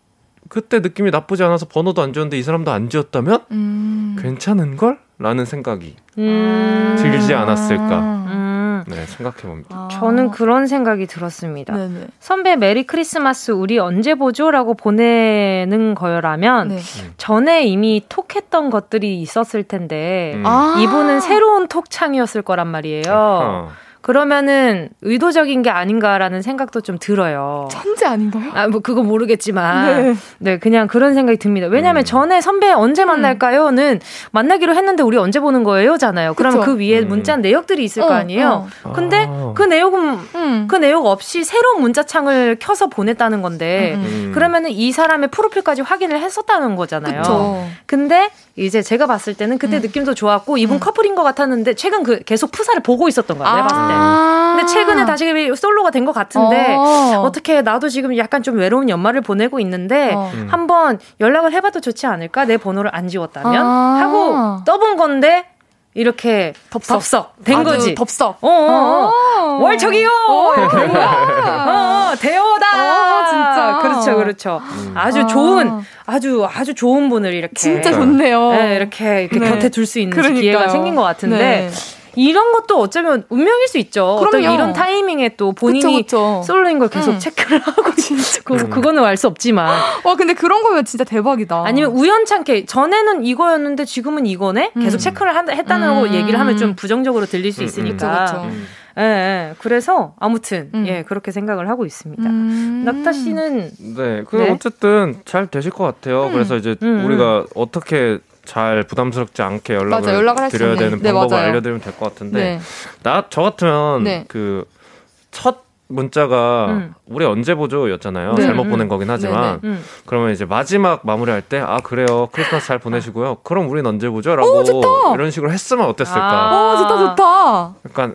그때 느낌이 나쁘지 않아서 번호도 안 지웠는데 이 사람도 안 지웠다면 음. 괜찮은 걸? 라는 생각이 음. 들지 않았을까. 음. 네, 생각해 봅니다. 아.
저는 그런 생각이 들었습니다. 네네. 선배 메리 크리스마스 우리 언제 보죠?라고 보내는 거라면 네. 전에 이미 톡했던 것들이 있었을 텐데 음. 아. 이분은 새로운 톡창이었을 거란 말이에요. 아하. 그러면은 의도적인 게 아닌가라는 생각도 좀 들어요.
천재 아닌가요?
아, 뭐 그거 모르겠지만. 네. 네 그냥 그런 생각이 듭니다. 왜냐면 음. 전에 선배 언제 음. 만날까요?는 만나기로 했는데 우리 언제 보는 거예요?잖아요. 그러면 그 위에 음. 문자 내역들이 있을 어, 거 아니에요. 어. 근데 아. 그 내용은 음. 그 내용 없이 새로운 문자창을 켜서 보냈다는 건데 음. 음. 그러면은 이 사람의 프로필까지 확인을 했었다는 거잖아요. 그쵸. 근데 이제 제가 봤을 때는 그때 느낌도 좋았고 이분 커플인 것 같았는데 최근 그 계속 푸사를 보고 있었던 거예요. 아. 내가 봤을 때. 아~ 근데 최근에 다시 솔로가 된 것 같은데 어. 떻게 나도 지금 약간 좀 외로운 연말을 보내고 있는데 어. 음. 한번 연락을 해봐도 좋지 않을까 내 번호를 안 지웠다면 아~ 하고 떠본 건데 이렇게 덥석 된 거지.
덥석.
어, 어, 어. 월 저기요. 어, 어, 대호다. 어, 진짜. 그렇죠, 그렇죠. 음. 아주 아. 좋은, 아주 아주 좋은 분을 이렇게
진짜 좋네요.
네, 이렇게 이렇게 네. 곁에 둘 수 있는 그러니까요. 기회가 생긴 것 같은데. 네. 이런 것도 어쩌면 운명일 수 있죠. 그럼요. 어떤 이런 타이밍에 또 본인이 그쵸, 그쵸. 솔로인 걸 계속 응. 체크를 <laughs> 하고 진짜 그, 그거는 알 수 없지만.
와 근데 그런 거면 진짜 대박이다.
아니면 우연찮게 전에는 이거였는데 지금은 이거네. 계속 음. 체크를 한, 했다는 음. 얘기를 하면 좀 부정적으로 들릴 수 음. 있으니까. 그쵸, 예, 예, 그래서 아무튼 음. 예 그렇게 생각을 하고 있습니다. 음. 낙타 씨는
네, 그 네? 어쨌든 잘 되실 것 같아요. 음. 그래서 이제 음. 우리가 어떻게 잘 부담스럽지 않게 연락을, 맞아, 연락을 드려야 되는 네, 방법을 맞아요. 알려드리면 될 것 같은데 네. 나저 같으면 네. 그첫 문자가 음. 우리 언제 보죠였잖아요. 네. 잘못 음. 보낸 거긴 하지만 네, 네. 음. 그러면 이제 마지막 마무리할 때 아 그래요 크리스마스 잘 보내시고요. 그럼 우린 언제 보죠?라고 이런 식으로 했으면 어땠을까?
아~ 오 좋다 좋다.
약간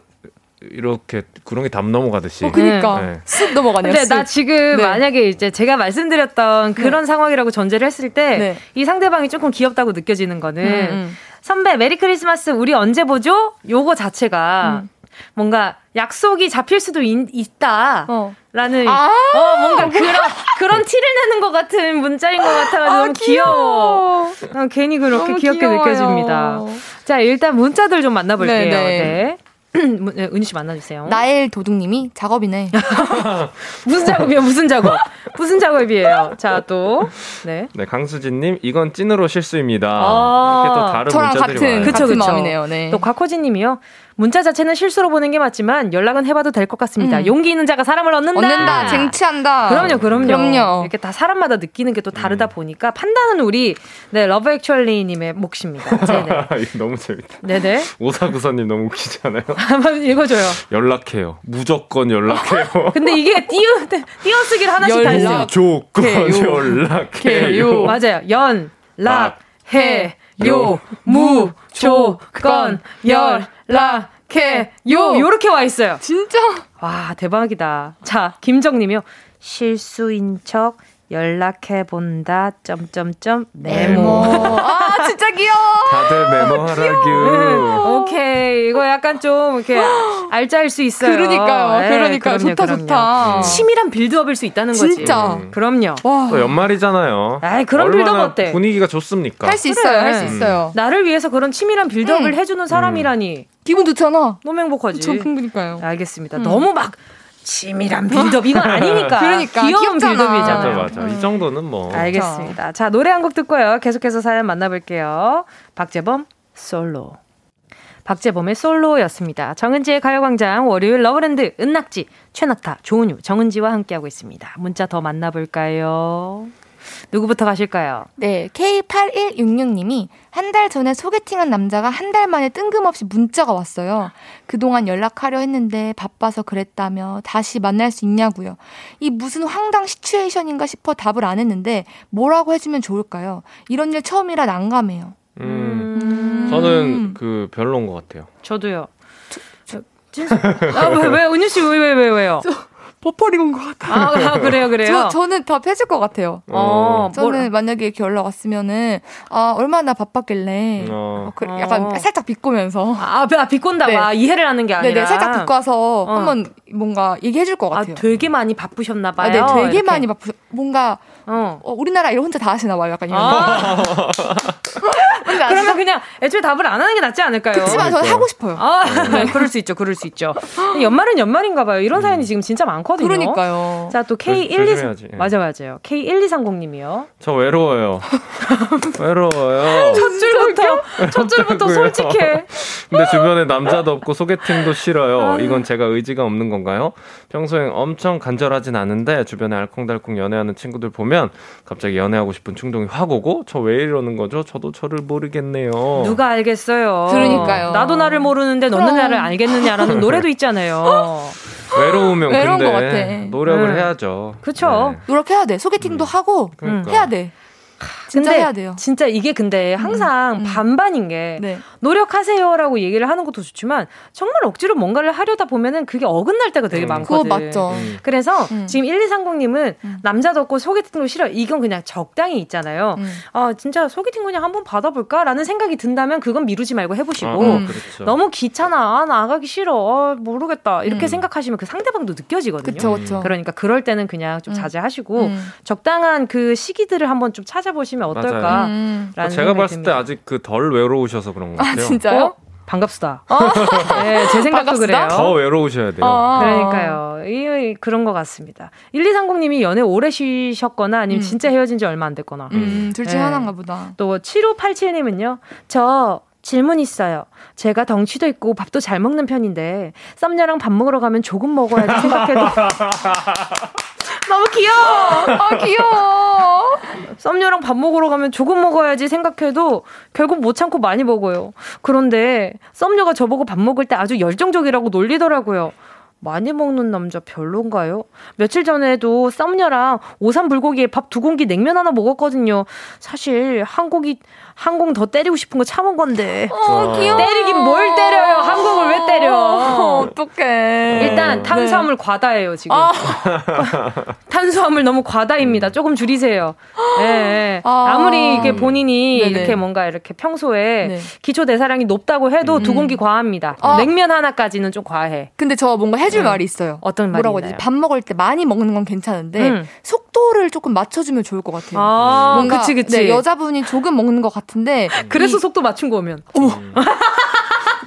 이렇게 구렁이 담 넘어가듯이. 어,
그니까. 네. 쑥 넘어가네요.
근데 나 지금 네. 만약에 이제 제가 말씀드렸던 네. 그런 네. 상황이라고 전제를 했을 때이 네. 상대방이 조금 귀엽다고 느껴지는 거는 음, 음. 선배 메리 크리스마스 우리 언제 보죠? 요거 자체가 음. 뭔가 약속이 잡힐 수도 있, 다 어. 라는 아~ 어 뭔가 그런 그런 티를 내는 것 같은 문자인 것 같아가지고 아, 너무 귀여워. 귀여워. 어, 괜히 그렇게 귀엽게 귀여워요. 느껴집니다. 자 일단 문자들 좀 만나볼게요. 네네. 네. <clears throat> 네, 은희 씨 만나주세요.
나엘 도둑님이 작업이네. <laughs>
무슨 작업이요? 무슨 작업? 무슨 작업이에요? 자, 또. 네.
네, 강수진님, 이건 찐으로 실수입니다. 아~ 이렇게 또 다른
저랑
문자들이
같은. 그쵸, 그쵸. 마음이네요. 네.
또 곽호진님이요. 문자 자체는 실수로 보낸 게 맞지만 연락은 해봐도 될 것 같습니다. 음. 용기 있는 자가 사람을 얻는다.
얻는다. 쟁취한다.
그럼요, 그럼요. 그럼요. 이렇게 다 사람마다 느끼는 게 또 다르다 음. 보니까 판단은 우리 네 러브 액츄얼리님의 몫입니다. <laughs> 네네.
너무 재밌다.
네네.
오사구사님 너무 웃기지 않아요? <laughs>
한번 읽어줘요.
연락해요. 무조건 연락해요. <laughs>
근데 이게 띄어 띄어쓰기를 하나씩 다 있어요.
무조건 연락해요.
맞아요. 연락 해. 요, 무, 조, 건, 열, 라, 캐, 요, 요렇게 와 있어요.
진짜?
와, 대박이다. 자, 김정님이요. 실수인 척, 연락해 본다, 점점점, 메모.
아, 진짜 귀여워.
다들 메모하라규.
오케이. 이거 약간 좀, 이렇게, 알짜일 수 있어요.
그러니까요. 네, 그러니까. 좋다, 그럼요. 좋다.
치밀한 build-up일 수 있다는 거지.
진짜.
음. 그럼요.
와. 또 연말이잖아요.
아이, 그런 빌드업 어때?
분위기가 좋습니까?
할 수 있어요. 할수 있어요.
나를 위해서 그런 치밀한 build-up을 음. 해주는 사람이라니.
음. 기분 좋잖아.
너무 행복하지.
저 그러니까요.
알겠습니다. 음. 너무 막 치밀한 빌드업 이건 아니니까. <laughs>
그러니까
귀여운 build-up이잖아요.
맞아, 맞아. 이 정도는 뭐.
알겠습니다. 자 노래 한 곡 듣고요. 계속해서 사연 만나볼게요. 박재범 솔로. 박재범의 솔로였습니다. 정은지의 가요광장 월요일 러브랜드 은낙지 최낙타 조은유 정은지와 함께하고 있습니다. 문자 더 만나볼까요? 누구부터 가실까요?
네, K8166님이 한 달 전에 소개팅한 남자가 한 달 만에 뜬금없이 문자가 왔어요. 그동안 연락하려 했는데 바빠서 그랬다며 다시 만날 수 있냐고요. 이 무슨 황당 시츄에이션인가 싶어 답을 안 했는데 뭐라고 해주면 좋을까요? 이런 일 처음이라 난감해요.
음, 음. 저는 그 별로인 것 같아요.
저도요. 저, 저, 진짜? 아, 왜, 왜, 은유 씨, 왜, 왜, 왜, 왜요? 저,
버퍼링 온 것 같아요.
아, 그래요, 그래요?
저, 저는 답해줄 것 같아요. 어, 저는 뭘. 만약에 이렇게 연락 왔으면은, 아, 얼마나 바빴길래, 어. 그, 약간 어. 살짝 비꼬면서.
아, 아 비꼰다고. 네. 아, 이해를 하는 게 아니라. 네네,
살짝 비꼬아서 어. 한번 뭔가 얘기해줄 것 아, 같아요.
아, 되게 많이 바쁘셨나봐요. 아,
네, 되게 이렇게. 많이 바쁘, 뭔가, 어. 어, 우리나라 일 혼자 다 하시나봐요. 약간 이런 아. <laughs>
그러면 그냥 애초에 답을 안 하는 게 낫지 않을까요?
그렇지만 저는 하고 싶어요.
아, 네. <laughs> 그럴 수 있죠. 그럴 수 있죠. 연말은 연말인가 봐요. 이런 사연이 지금 진짜 많거든요.
그러니까요.
자, 또 K12 맞아 맞아요. K1230 님이요.
저 외로워요. <laughs> 외로워요.
첫 줄부터 첫 줄부터 <laughs> 솔직해.
근데 주변에 남자도 없고 소개팅도 싫어요. 이건 제가 의지가 없는 건가요? 평소엔 엄청 간절하진 않은데 주변에 알콩달콩 연애하는 친구들 보면 갑자기 연애하고 싶은 충동이 확 오고 저 왜 이러는 거죠? 저도 저를 모르겠네요.
누가 알겠어요.
그러니까요.
나도 나를 모르는데 너는 나를 알겠느냐라는 노래도 있잖아요. <laughs>
외로우면 근데 노력을 네. 해야죠.
그렇죠.
네. 노력해야 돼. 소개팅도 음. 하고 그러니까. 해야 돼. 진짜 해야 돼요.
진짜 이게 근데 음, 항상 음, 음. 반반인 게 네. 노력하세요라고 얘기를 하는 것도 좋지만 정말 억지로 뭔가를 하려다 보면은 그게 어긋날 때가 되게 음. 많거든.
그거 맞죠.
음. 그래서 음. 지금 1230님은 남자도 없고 소개팅도 싫어. 이건 그냥 적당히 있잖아요. 아 진짜 소개팅 그냥 한번 받아볼까라는 생각이 든다면 그건 미루지 말고 해보시고 아, 그렇죠. 너무 귀찮아. 아, 나가기 싫어. 아, 모르겠다. 이렇게 생각하시면 그 상대방도 느껴지거든요.
그쵸, 그쵸.
그러니까 그럴 때는 그냥 좀 자제하시고 적당한 그 시기들을 한번 좀 찾아 보시면 어떨까? 음.
제가 봤을 때 아직 그 덜 외로우셔서 그런 것 아, 같아요.
아, 진짜요? 어?
반갑습니다. 어? <laughs> 네, 제 생각도 반갑습니다? 그래요.
더 외로우셔야 돼요.
어. 그러니까요. 이, 그런 것 같습니다. 1230님이 연애 오래 쉬셨거나 아니면 음. 진짜 헤어진 지 얼마 안 됐거나.
음, 둘중 네. 하나인가 보다.
또 7587님은요. 저 질문 있어요. 제가 덩치도 있고 밥도 잘 먹는 편인데 썸녀랑 밥 먹으러 가면 조금 먹어야지 생각해도 <laughs> 너무 귀여워. 아 귀여워. 썸녀랑 밥 먹으러 가면 조금 먹어야지 생각해도 결국 못 참고 많이 먹어요. 그런데 썸녀가 저보고 밥 먹을 때 아주 열정적이라고 놀리더라고요. 많이 먹는 남자 별론가요? 며칠 전에도 썸녀랑 오삼 불고기에 밥 두 공기 냉면 하나 먹었거든요. 사실 한 고기 항공 더 때리고 싶은 거 참은 건데.
어, 귀여워.
때리긴 뭘 때려요? 항공을 왜 때려?
어, 어떡해.
일단 탄수화물 네. 과다예요, 지금. 아. <laughs> 탄수화물 너무 과다입니다. 조금 줄이세요. 네. 아. 무리 이게 본인이 네네. 이렇게 뭔가 이렇게 평소에 네. 기초 대사량이 높다고 해도 음. 두 공기 과합니다. 아. 냉면 하나까지는 좀 과해.
근데 저 뭔가 해줄 음. 말이 있어요.
어떤
말이 뭐라고 해야? 밥 먹을 때 많이 먹는 건 괜찮은데 음. 속도를 조금 맞춰주면 좋을 것 같아요. 아,
뭔가 그치, 그치.
네, 여자분이 조금 먹는 것 같 은데
그래서 이, 속도 맞춘 거면. 어머. 음.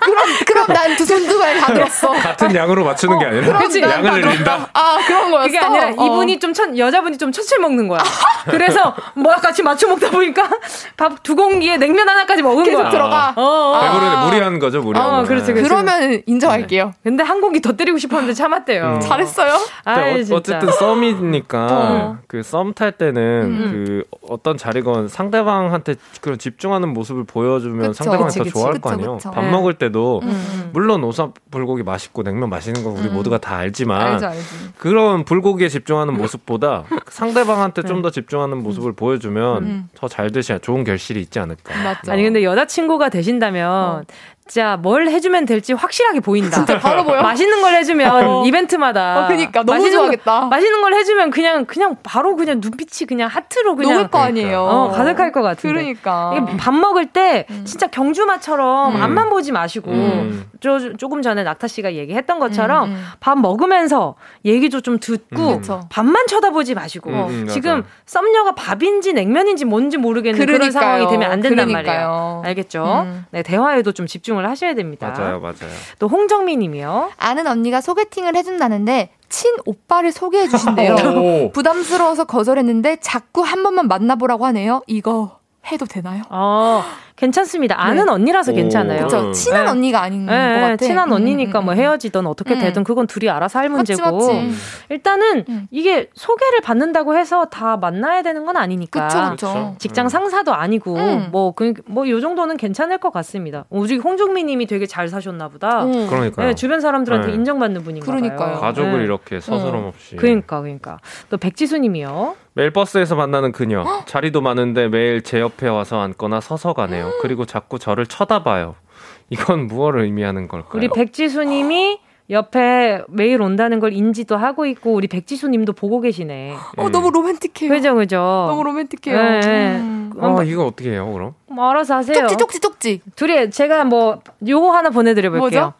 그럼 그럼 난 두 손 들었어. <laughs>
같은 양으로 맞추는 게 아니라 그치? 양을 늘린다.
아 그런 거였어.
그게 아니라 어. 이분이 좀 천, 여자분이 좀 천천히 먹는 거야. 그래서 <laughs> 뭐 같이 맞춰 먹다 보니까 밥 두 공기에 냉면 하나까지 먹은
계속
거야.
들어가.
어, 어.
배부르네 무리한 거죠 무리한 어,
거. 그렇지,
그렇지. 그러면 인정할게요. 네.
근데 한 공기 더 때리고 싶었는데 참았대요.
음. 잘했어요.
아이, 어, 쨌든 썸이니까 어. 그썸 탈 때는 음. 그 어떤 자리건 상대방한테 그런 집중하는 모습을 보여주면 그쵸, 상대방이 더 좋아할 그쵸, 거 아니에요. 그쵸. 밥 네. 먹을 때도 음. 음. 물론 오삼 불고기 맛있고 냉면 맛있는 거 우리 음. 모두가 다 알지만
알죠, 알죠.
그런 불고기에 집중하는 모습보다 <laughs> 상대방한테 좀더 집중하는 모습을 보여주면 더 잘 되시 좋은 결실이 있지 않을까.
맞죠. 아니 근데 여자친구가 되신다면 어. 진짜 뭘 해주면 될지 확실하게 보인다.
진짜 바로 보여.
맛있는 걸 해주면 어. 이벤트마다.
어, 그니까 너무 맛있는 좋아하겠다.
거, 맛있는 걸 해주면 그냥 그냥 바로 그냥 눈빛이 그냥 하트로 그냥
녹을 거 아니에요.
어, 가득할 것 같은데.
그러니까
밥 먹을 때 음. 진짜 경주마처럼 음. 앞만 보지 마시고 음. 저 조금 전에 낙타 씨가 얘기했던 것처럼 음, 음. 밥 먹으면서 얘기도 좀 듣고 음. 밥만 쳐다보지 마시고 지금 썸녀가 밥인지 냉면인지 뭔지 모르겠는 그러니까요. 그런 상황이 되면 안 된단 그러니까요. 말이에요. 알겠죠? 네 대화에도 좀 집중을 신청을 하셔야 됩니다.
맞아요, 맞아요.
또 홍정민 님이요.
아는 언니가 소개팅을 해준다는데 친 오빠를 소개해 주신대요. <laughs> 부담스러워서 거절했는데 자꾸 한 번만 만나보라고 하네요. 이거 해도 되나요?
어, 괜찮습니다. 아는 네. 언니라서 괜찮아요.
그렇죠. 친한 네. 언니가 아닌 네, 것 같아.
친한 음, 언니니까 음, 뭐 음. 헤어지든 어떻게 음. 되든 그건 둘이 알아서 할 문제고. 맞지, 맞지. 일단은 음. 이게 소개를 받는다고 해서 다 만나야 되는 건 아니니까.
그렇죠.
직장 상사도 아니고 뭐뭐요 그, 뭐 정도는 괜찮을 것 같습니다. 오직 홍종민님이 되게 잘 사셨나 보다.
그러니까
네, 주변 사람들한테 네. 인정받는 분인가
그러니까요.
봐요.
가족을 네. 이렇게 서스럼 없이.
그러니까 그러니까 또 백지수님이요.
매일 버스에서 만나는 그녀. 자리도 많은데 매일 제 옆에 와서 앉거나 서서 가네요. 그리고 자꾸 저를 쳐다봐요. 이건 무엇을 의미하는 걸까요?
우리 백지수 님이 옆에 매일 온다는 걸 인지도 하고 있고 우리 백지수 님도 보고 계시네.
어 음. 너무 로맨틱해요.
그죠 그죠.
너무 로맨틱해요. 네.
음. 어 이거 어떻게 해요 그럼?
뭐 알아서 하세요.
쪽지 쪽지 쪽지.
둘이 제가 뭐 요거 하나 보내드려 볼게요.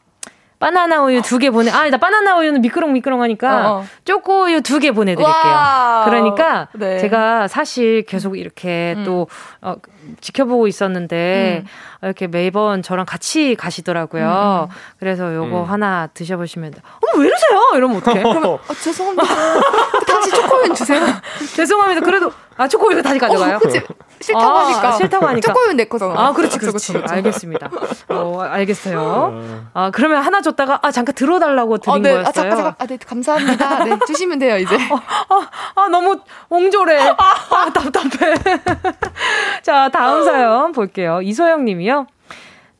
바나나 우유 두 개 보내. 아, 나 바나나 우유는 미끄렁 미끄렁 하니까 어, 어. 초코 우유 두 개 보내드릴게요. 와우. 그러니까 네. 제가 사실 계속 이렇게 음. 또 어, 지켜보고 있었는데 음. 이렇게 매번 저랑 같이 가시더라고요. 음. 그래서 요거 음. 하나 드셔보시면 어머 왜 이러세요? 이러면 어떡해? <laughs> 그러면
어, 죄송합니다. <laughs> 다시 초코우유 주세요. <laughs>
죄송합니다. 그래도 아 초코우유 다시 가져가요? 어,
그치? 싫다고 아, 하니까.
싫다고 하니까.
초코우유 내 거잖아.
아 그렇지 그렇지. 알겠습니다. 어 알겠어요. 아 그러면 하나 줬다가 아 잠깐 들어달라고 드린 어, 네. 거였어요. 아
잠깐 잠깐. 아네 감사합니다. 네 주시면 돼요 이제.
아, 아, 아 너무 옹졸해. 아 답답해. 자 다음 사연 볼게요. 이소영 님이요.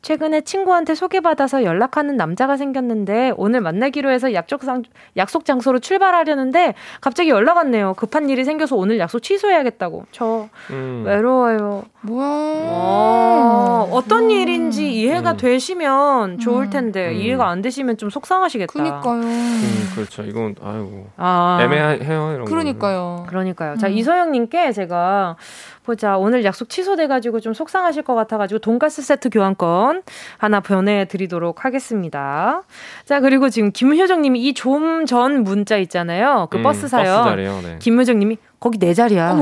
최근에 친구한테 소개받아서 연락하는 남자가 생겼는데 오늘 만나기로 해서 약속, 상, 약속 장소로 출발하려는데 갑자기 연락 왔네요. 급한 일이 생겨서 오늘 약속 취소해야겠다고. 저 음. 외로워요.
뭐야?
어, 어떤 음. 일인지 이해가 음. 되시면 좋을 음. 텐데 음. 이해가 안 되시면 좀 속상하시겠다.
그니까요.
음, 그렇죠. 이건 아이고 아. 애매해요 이런
그러니까요.
거는.
그러니까요. 자 이소영님께 제가 보자. 오늘 약속 취소돼가지고 좀 속상하실 것 같아가지고 돈가스 세트 교환권 하나 보내드리도록 하겠습니다. 자, 그리고 지금 김효정님이 이 좀 전 문자 있잖아요. 그 음, 버스 사연. 버스 네. 김효정님이 거기 내 자리야. <laughs>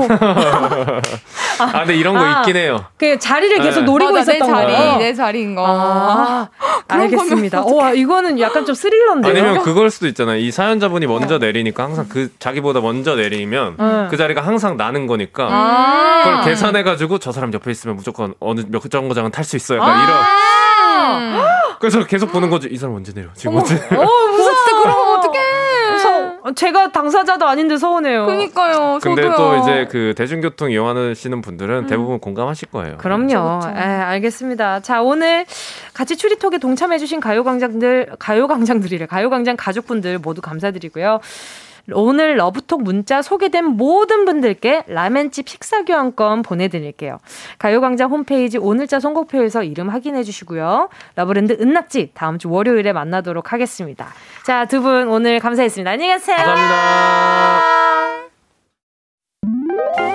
아, 근데 이런 거 아, 있긴 해요.
그 자리를 계속 네. 노리고 맞아, 있었던
내 자리,
거.
내 자리인 거.
아, 알겠습니다. 와, 이거는 약간 좀 스릴러인데요.
아니면 그걸 수도 있잖아요. 이 사연자분이 먼저 어. 내리니까 항상 그 자기보다 먼저 내리면 음. 그 자리가 항상 나는 거니까 아~ 그걸 계산해 가지고 저 사람 옆에 있으면 무조건 어느 몇 정거장은 탈 수 있어. 약간 아~ 이런. 그래서 계속 보는 거지. 이 사람 언제 내려? 지금 언제?
어, 무서워. 그런 거 어떡해.
어, 제가 당사자도 아닌데 서운해요.
그니까요.
근데 또 이제 그 대중교통 이용하시는 분들은 음. 대부분 공감하실 거예요.
그럼요. 그렇죠, 그렇죠. 에, 알겠습니다. 자, 오늘 같이 추리톡에 동참해주신 가요광장들, 가요광장들이래. 가요광장 가족분들 모두 감사드리고요. 오늘 러브톡 문자 소개된 모든 분들께 라멘집 식사 교환권 보내드릴게요. 가요광장 홈페이지 오늘자 선곡표에서 이름 확인해 주시고요. 러브랜드 은낙지 다음 주 월요일에 만나도록 하겠습니다. 자, 두 분 오늘 감사했습니다. 안녕히 가세요.
감사합니다.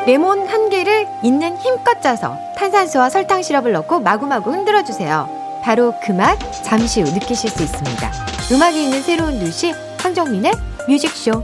레몬 한 개를 있는 힘껏 짜서 탄산수와 설탕 시럽을 넣고 마구마구 흔들어 주세요. 바로 그 맛 잠시 후 느끼실 수 있습니다. 음악이 있는 새로운 도시 황정민의 뮤직쇼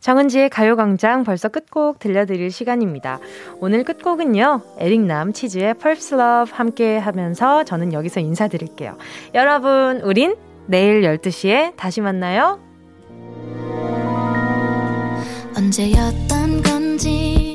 정은지의 가요광장 벌써 끝곡 들려드릴 시간입니다. 오늘 끝곡은요, 에릭남 치즈의 Pulse Love 함께 하면서 저는 여기서 인사드릴게요. 여러분, 우린 내일 12시에 다시 만나요. 언제였던 건지